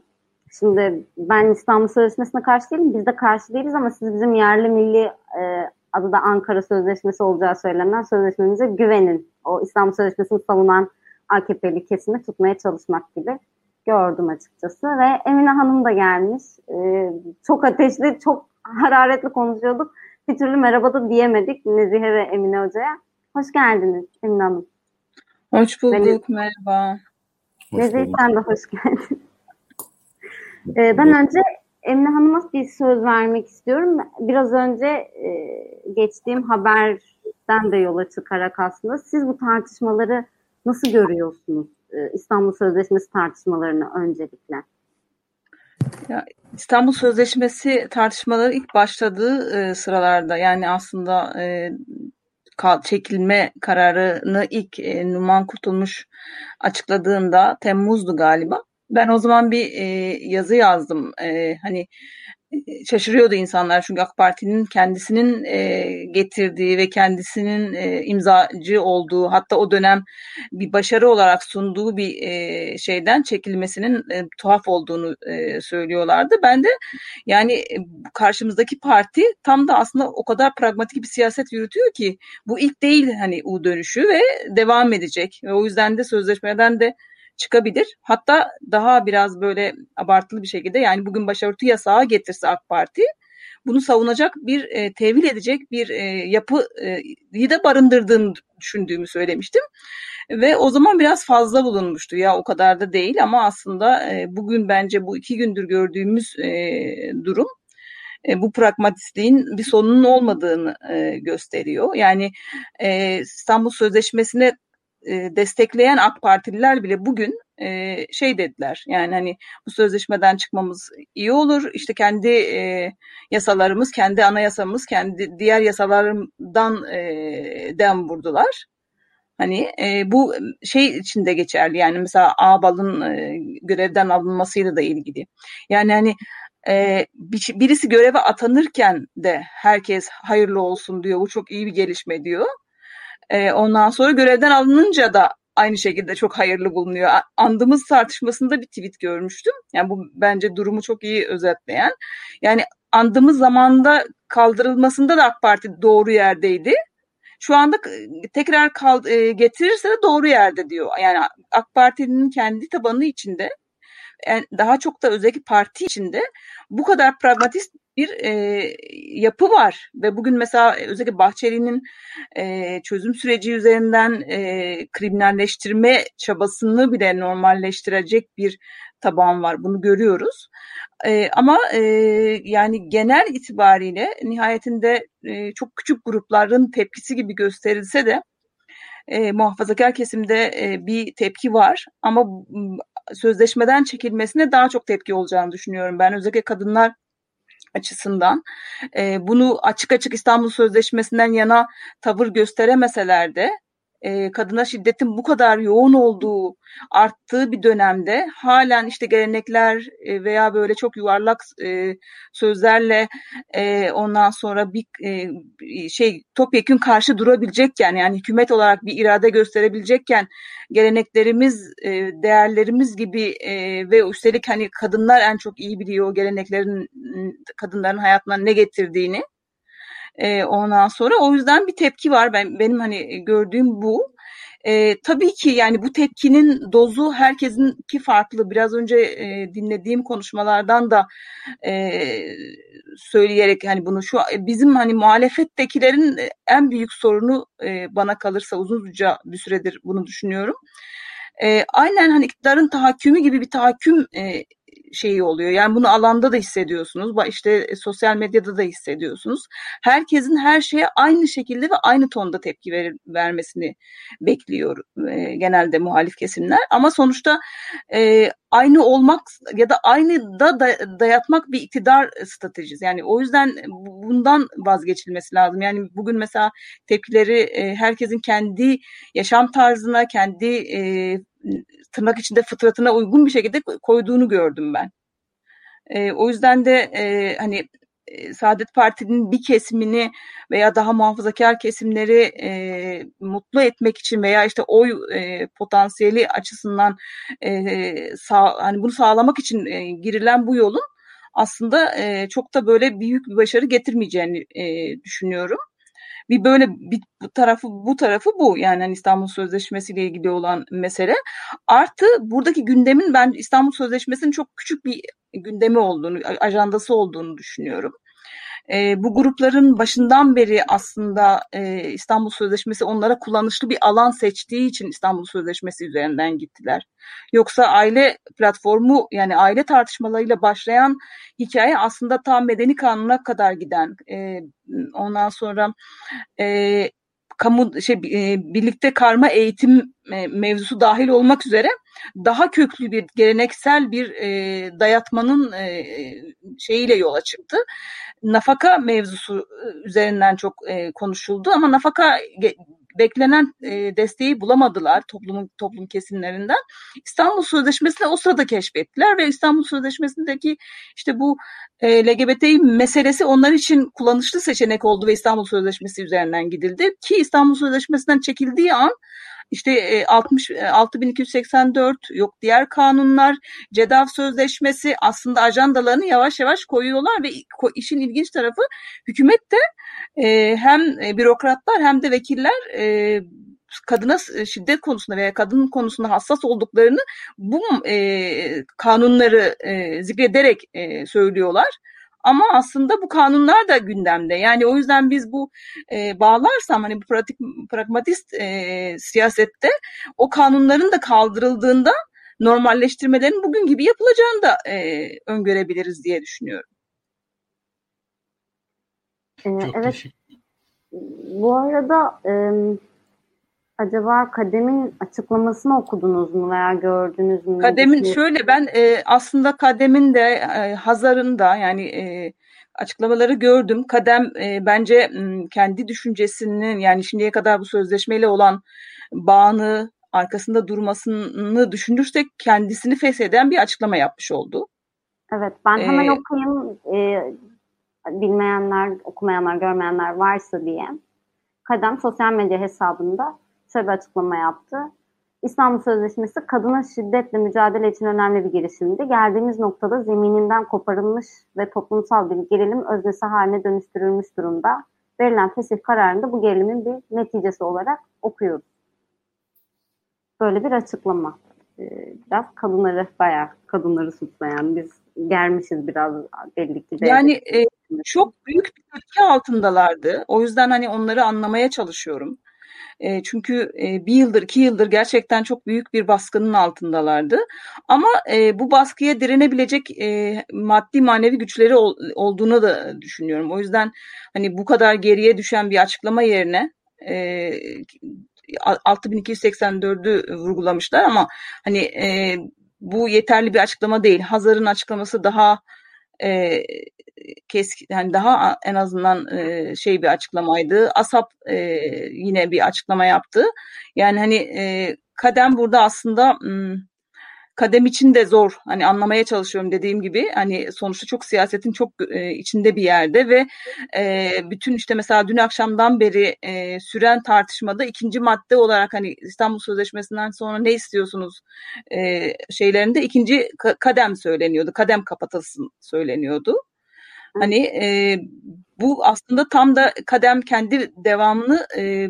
Şimdi ben İstanbul Sözleşmesi'ne karşı değilim. Biz de karşı değiliz ama siz bizim yerli milli e, adı da Ankara Sözleşmesi olacağı söylenen sözleşmemize güvenin. O İstanbul Sözleşmesi'ni savunan AKP'li kesimi tutmaya çalışmak gibi gördüm açıkçası. Ve Emine Hanım da gelmiş. E, çok ateşli, çok hararetli konuşuyorduk. Bir türlü merhaba da diyemedik Nezihe ve Emine Hoca'ya. Hoş geldiniz Emine Hanım. Hoş bulduk, Benim... merhaba. Nezih sen de hoş geldin. ee, ben önce Emine Hanım'a bir söz vermek istiyorum. Biraz önce e, geçtiğim haberden de yola çıkarak aslında siz bu tartışmaları nasıl görüyorsunuz? Ee, İstanbul Sözleşmesi tartışmalarını öncelikle. Ya, İstanbul Sözleşmesi tartışmaları ilk başladığı e, sıralarda yani aslında e, çekilme kararını ilk e, Numan Kurtulmuş açıkladığında Temmuz'du galiba. Ben o zaman bir e, yazı yazdım. E, hani şaşırıyordu insanlar çünkü AK Parti'nin kendisinin e, getirdiği ve kendisinin e, imzacı olduğu hatta o dönem bir başarı olarak sunduğu bir e, şeyden çekilmesinin e, tuhaf olduğunu e, söylüyorlardı. Ben de yani e, karşımızdaki parti tam da aslında o kadar pragmatik bir siyaset yürütüyor ki bu ilk değil hani U dönüşü ve devam edecek ve o yüzden de sözleşmeden de çıkabilir. Hatta daha biraz böyle abartılı bir şekilde yani bugün başörtü yasağı getirse AK Parti bunu savunacak bir e, tevil edecek bir e, yapıyı da barındırdığını düşündüğümü söylemiştim. Ve o zaman biraz fazla bulunmuştu ya o kadar da değil ama aslında e, bugün bence bu iki gündür gördüğümüz e, durum e, bu pragmatistliğin bir sonunun olmadığını e, gösteriyor. Yani e, İstanbul Sözleşmesi'ne e, destekleyen AK Partililer bile bugün e, şey dediler. Yani hani bu sözleşmeden çıkmamız iyi olur. İşte kendi e, yasalarımız, kendi anayasamız, kendi diğer yasalardan e, dem vurdular. Hani e, bu şey içinde geçerli yani mesela Ağbal'ın e, görevden alınmasıyla da ilgili. Yani hani e, birisi göreve atanırken de herkes hayırlı olsun diyor. Bu çok iyi bir gelişme diyor. E, ondan sonra görevden alınınca da aynı şekilde çok hayırlı bulunuyor. Andımız tartışmasında bir tweet görmüştüm. Yani bu bence durumu çok iyi özetleyen. Yani andımız zamanda kaldırılmasında da AK Parti doğru yerdeydi. Şu anda tekrar kal, e, getirirse de doğru yerde diyor. Yani AK Parti'nin kendi tabanı içinde daha çok da özellikle parti içinde bu kadar pragmatist bir e, yapı var ve bugün mesela özellikle Bahçeli'nin e, çözüm süreci üzerinden e, kriminalleştirme çabasını bile normalleştirecek bir taban var. Bunu görüyoruz. E, ama e, yani genel itibariyle nihayetinde e, çok küçük grupların tepkisi gibi gösterilse de e, muhafazakar kesimde e, bir tepki var ama sözleşmeden çekilmesine daha çok tepki olacağını düşünüyorum. Ben özellikle kadınlar açısından e, bunu açık açık İstanbul Sözleşmesi'nden yana tavır gösteremeseler de e, kadına şiddetin bu kadar yoğun olduğu, arttığı bir dönemde halen işte gelenekler e, veya böyle çok yuvarlak e, sözlerle e, ondan sonra bir e, şey topyekün karşı durabilecekken yani hükümet olarak bir irade gösterebilecekken geleneklerimiz, e, değerlerimiz gibi e, ve üstelik hani kadınlar en çok iyi biliyor geleneklerin kadınların hayatına ne getirdiğini e, ondan sonra o yüzden bir tepki var. Ben benim hani gördüğüm bu. E, tabii ki yani bu tepkinin dozu herkesinki farklı. Biraz önce e, dinlediğim konuşmalardan da e, söyleyerek hani bunu şu bizim hani muhalefettekilerin en büyük sorunu e, bana kalırsa uzunca bir süredir bunu düşünüyorum. E, aynen hani iktidarın tahakkümü gibi bir tahakküm e, şeyi oluyor. Yani bunu alanda da hissediyorsunuz. İşte e, sosyal medyada da hissediyorsunuz. Herkesin her şeye aynı şekilde ve aynı tonda tepki ver, vermesini bekliyor e, genelde muhalif kesimler. Ama sonuçta e, aynı olmak ya da aynı da dayatmak bir iktidar stratejisi. Yani o yüzden bundan vazgeçilmesi lazım. Yani bugün mesela tepkileri e, herkesin kendi yaşam tarzına, kendi e, tırnak içinde fıtratına uygun bir şekilde koyduğunu gördüm ben. E, o yüzden de e, hani e, Saadet Parti'nin bir kesimini veya daha muhafazakar kesimleri e, mutlu etmek için veya işte oy e, potansiyeli açısından e, sağ, hani bunu sağlamak için e, girilen bu yolun aslında e, çok da böyle büyük bir başarı getirmeyeceğini e, düşünüyorum bir böyle bir bu tarafı bu tarafı bu yani hani İstanbul Sözleşmesi ile ilgili olan mesele. Artı buradaki gündemin ben İstanbul Sözleşmesi'nin çok küçük bir gündemi olduğunu, ajandası olduğunu düşünüyorum. E, bu grupların başından beri aslında e, İstanbul Sözleşmesi onlara kullanışlı bir alan seçtiği için İstanbul Sözleşmesi üzerinden gittiler. Yoksa aile platformu yani aile tartışmalarıyla başlayan hikaye aslında tam medeni kanuna kadar giden. E, ondan sonra e, kamu şey e, birlikte karma eğitim e, mevzusu dahil olmak üzere daha köklü bir geleneksel bir e, dayatmanın e, şeyiyle yola çıktı. Nafaka mevzusu üzerinden çok konuşuldu ama nafaka beklenen e, desteği bulamadılar toplumun toplum kesimlerinden. İstanbul Sözleşmesi'ni o sırada keşfettiler ve İstanbul Sözleşmesi'ndeki işte bu e, LGBT meselesi onlar için kullanışlı seçenek oldu ve İstanbul Sözleşmesi üzerinden gidildi ki İstanbul Sözleşmesi'nden çekildiği an işte 60 e, 6284 e, yok diğer kanunlar, CEDAV sözleşmesi aslında ajandalarını yavaş yavaş koyuyorlar ve işin ilginç tarafı hükümet de e, hem bürokratlar hem de vekiller kadına şiddet konusunda veya kadın konusunda hassas olduklarını bu e, kanunları e, zikrederek e, söylüyorlar. Ama aslında bu kanunlar da gündemde. Yani o yüzden biz bu e, bağlarsam hani bu pratik pragmatist e, siyasette o kanunların da kaldırıldığında normalleştirmelerin bugün gibi yapılacağını da e, öngörebiliriz diye düşünüyorum. Ee, evet. Bu arada e, acaba Kadem'in açıklamasını okudunuz mu veya gördünüz mü? Kadem'in şöyle ben e, aslında Kadem'in de e, Hazar'ın da yani e, açıklamaları gördüm. Kadem e, bence m, kendi düşüncesinin yani şimdiye kadar bu sözleşmeyle olan bağını arkasında durmasını düşünürsek kendisini fesheden bir açıklama yapmış oldu. Evet ben hemen ee, okuyayım e, bilmeyenler, okumayanlar, görmeyenler varsa diye. Kadem sosyal medya hesabında şöyle bir açıklama yaptı. İstanbul Sözleşmesi kadına şiddetle mücadele için önemli bir girişimdi. Geldiğimiz noktada zemininden koparılmış ve toplumsal bir gerilim öznesi haline dönüştürülmüş durumda. Verilen fesih kararında bu gerilimin bir neticesi olarak okuyoruz. Böyle bir açıklama. Ee, biraz kadınları bayağı kadınları suçlayan biz germişiz biraz belli ki. De. Yani e, çok büyük bir tepki altındalardı. O yüzden hani onları anlamaya çalışıyorum. E, çünkü e, bir yıldır, iki yıldır gerçekten çok büyük bir baskının altındalardı. Ama e, bu baskıya direnebilecek e, maddi manevi güçleri ol, olduğunu da düşünüyorum. O yüzden hani bu kadar geriye düşen bir açıklama yerine e, 6284'ü vurgulamışlar ama hani e, bu yeterli bir açıklama değil. Hazar'ın açıklaması daha e, keski yani daha en azından e, şey bir açıklamaydı. Asap e, yine bir açıklama yaptı. Yani hani e, kadem burada aslında m, kadem için de zor. Hani anlamaya çalışıyorum dediğim gibi. Hani sonuçta çok siyasetin çok e, içinde bir yerde ve e, bütün işte mesela dün akşamdan beri e, süren tartışmada ikinci madde olarak hani İstanbul Sözleşmesi'nden sonra ne istiyorsunuz e, şeylerinde ikinci kadem söyleniyordu. Kadem kapatılsın söyleniyordu. Hani e, bu aslında tam da kadem kendi devamını e,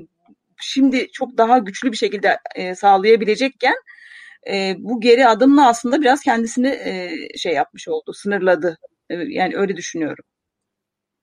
şimdi çok daha güçlü bir şekilde e, sağlayabilecekken e, bu geri adımla aslında biraz kendisini e, şey yapmış oldu, sınırladı. E, yani öyle düşünüyorum.